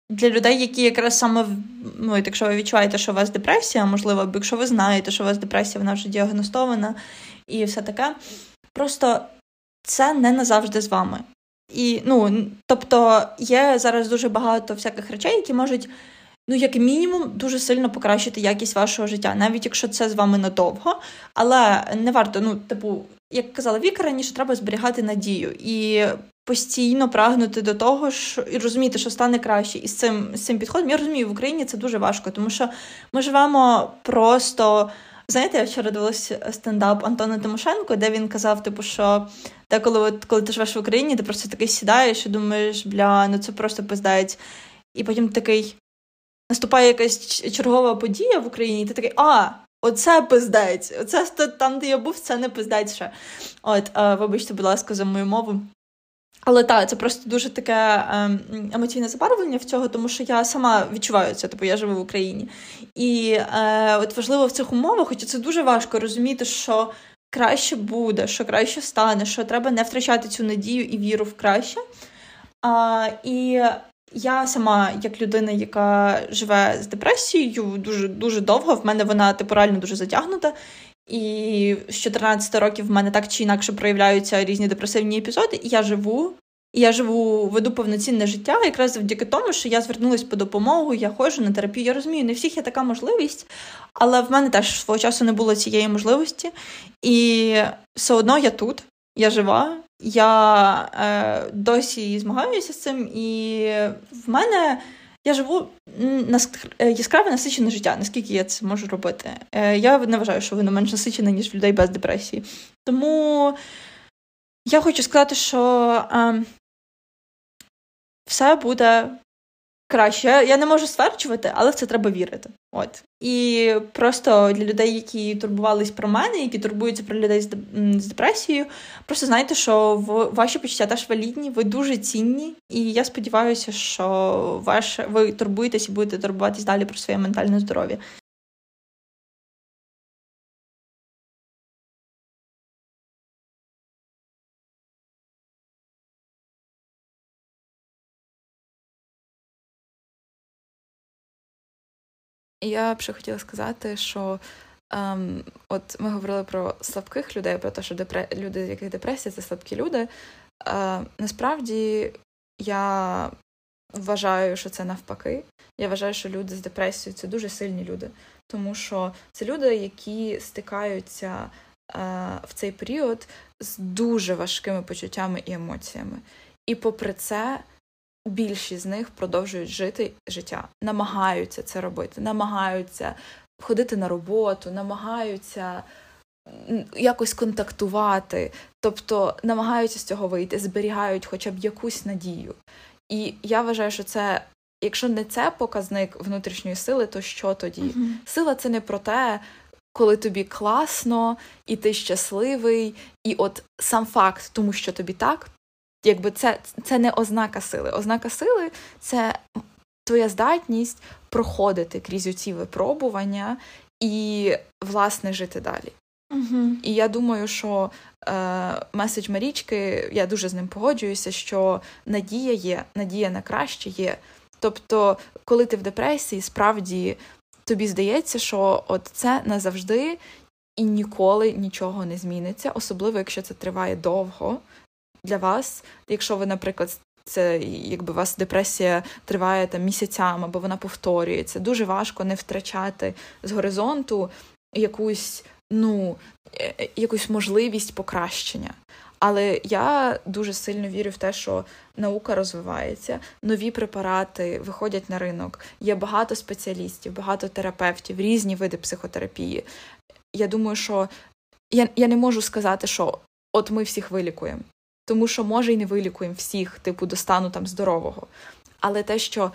для людей, які якраз саме ну, якщо ви відчуваєте, що у вас депресія, можливо, або якщо ви знаєте, що у вас депресія, вона вже діагностована і все таке. Просто це не назавжди з вами. І, ну, Тобто є зараз дуже багато всяких речей, які можуть, ну, як мінімум, дуже сильно покращити якість вашого життя, навіть якщо це з вами надовго. Але не варто, ну, типу, як казала Віка раніше, треба зберігати надію і постійно прагнути до того, що і розуміти, що стане краще. І з цим з цим підходом я розумію, в Україні це дуже важко, тому що ми живемо просто. Знаєте, я вчора дивилася стендап Антона Тимошенко, де він казав, типу, що деколи, от, коли ти живеш в Україні, ти просто такий сідаєш і думаєш, бля, ну це просто пиздається. І потім такий. наступає якась чергова подія в Україні, і ти такий, а, оце пиздець, оце там, де я був, це не пиздець ще. От, е, вибачте, будь ласка, за мою мову. Але так, це просто дуже таке ем, емоційне забарвлення в цього, тому що я сама відчуваю це, тобто я живу в Україні. І е, от важливо в цих умовах, хоча це дуже важко розуміти, що краще буде, що краще стане, що треба не втрачати цю надію і віру в краще. А, І я сама, як людина, яка живе з депресією, дуже дуже довго, в мене вона типу, дуже затягнута. І з 14 років в мене так чи інакше проявляються різні депресивні епізоди, і я живу. І я живу, веду повноцінне життя, якраз завдяки тому, що я звернулася по допомогу, я ходжу на терапію. Я розумію, не всіх є така можливість, але в мене теж свого часу не було цієї можливості. І все одно я тут, я жива, я е, досі змагаюся з цим, і в мене я живу е, яскраве насичене життя, наскільки я це можу робити. Е, я не вважаю, що воно менш насичене, ніж людей без депресії. Тому я хочу сказати, що е, все буде краще. Я не можу стверджувати, але в це треба вірити. От. І просто для людей, які турбувались про мене, які турбуються про людей з депресією, просто знайте, що ваші почуття теж валідні, ви дуже цінні, і я сподіваюся, що ваш, ви турбуєтесь і будете турбуватись далі про своє ментальне здоров'я. Я б ще хотіла сказати, що ем, от ми говорили про слабких людей, про те, що депре... люди, з яких депресія, це слабкі люди. Е, Насправді я вважаю, що це навпаки. Я вважаю, що люди з депресією це дуже сильні люди, тому що це люди, які стикаються е, в цей період з дуже важкими почуттями і емоціями. І попри це більшість з них продовжують жити життя, намагаються це робити, намагаються ходити на роботу, намагаються якось контактувати, тобто намагаються з цього вийти, зберігають хоча б якусь надію. І я вважаю, що це. Якщо не це показник внутрішньої сили, то що тоді? uh Сила це не про те, коли тобі класно, і ти щасливий, і от сам факт, тому що тобі так, якби це, це не ознака сили. Ознака сили це твоя здатність проходити крізь ці випробування і, власне, жити далі. Угу. І я думаю, що е, меседж Марічки, я дуже з ним погоджуюся, що надія є, надія на краще є. Тобто, коли ти в депресії, справді тобі здається, що от це назавжди і ніколи нічого не зміниться, особливо якщо це триває довго для вас, якщо ви, наприклад, це якби у вас депресія триває там місяцями, або вона повторюється. Дуже важко не втрачати з горизонту якусь, ну, е, е, якусь можливість покращення. Але я дуже сильно вірю в те, що наука розвивається, нові препарати виходять на ринок. Є багато спеціалістів, багато терапевтів, різні види психотерапії. Я думаю, що я я не можу сказати, що от ми всіх вилікуємо тому що може й не вилікуємо всіх, типу, до стану там здорового. Але те, що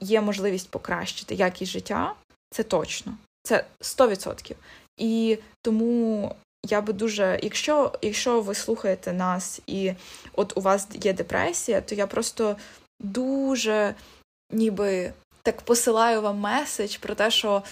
є можливість покращити якість життя, це точно, це 100%. І тому я би дуже, якщо якщо ви слухаєте нас і от у вас є депресія, то я просто дуже ніби так посилаю вам меседж про те, що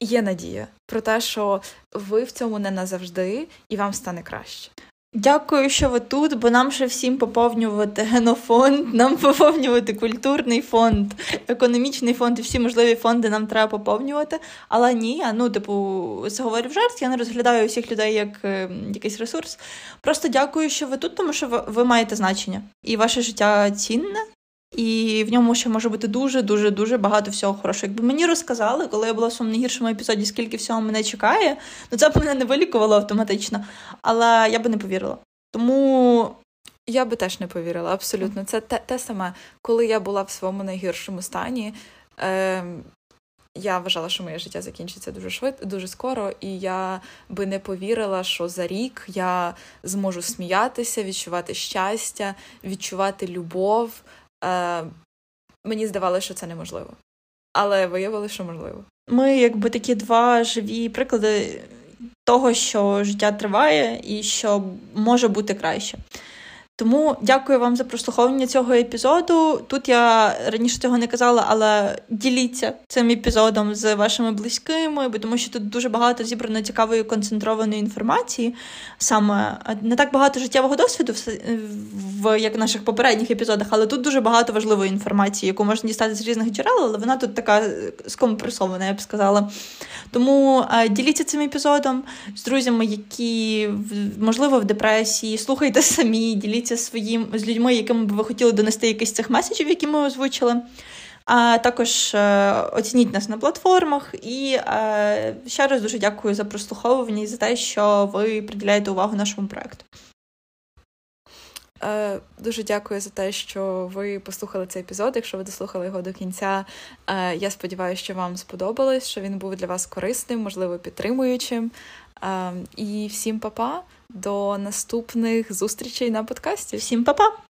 є надія, про те, що ви в цьому не назавжди, і вам стане краще. Дякую, що ви тут, бо нам ще всім поповнювати генофонд, нам поповнювати культурний фонд, економічний фонд і всі можливі фонди нам треба поповнювати. Але ні, ну, типу, це говорю жарт, я не розглядаю усіх людей як е, якийсь ресурс. Просто дякую, що ви тут, тому що ви, ви маєте значення. І ваше життя цінне, і в ньому ще може бути дуже-дуже дуже багато всього хорошого. Якби мені розказали, коли я була в своєму найгіршому епізоді, скільки всього мене чекає, ну це б мене не вилікувало автоматично, але я би не повірила. Тому. Я би теж не повірила, абсолютно. Це те те саме, коли я була в своєму найгіршому стані. Е, я вважала, що моє життя закінчиться дуже швидко, дуже скоро, і я би не повірила, що за рік я зможу сміятися, відчувати щастя, відчувати любов, е, мені здавалося, що це неможливо. але виявилося, що можливо. Ми, якби такі два живі приклади того, що життя триває і що може бути краще. Тому дякую вам за прослуховування цього епізоду. Тут я раніше цього не казала, але діліться цим епізодом з вашими близькими, бо тому що тут дуже багато зібрано цікавої концентрованої інформації. Саме не так багато життєвого досвіду, в як в наших попередніх епізодах, але тут дуже багато важливої інформації, яку можна дістати з різних джерел, але вона тут така скомпресована, я б сказала. Тому е, діліться цим епізодом з друзями, які можливо в депресії, слухайте самі, діліться своїм з людьми, яким би ви хотіли донести якийсь цих меседжів, які ми озвучили. А також е, оцініть нас на платформах. І е, ще раз дуже дякую за прослуховування і за те, що ви приділяєте увагу нашому проекту. Е, дуже дякую за те, що ви послухали цей епізод. Якщо ви дослухали його до кінця, я сподіваюся, що вам сподобалось, що він був для вас корисним, можливо, підтримуючим. І всім па-па, до наступних зустрічей на подкасті. Всім па-па!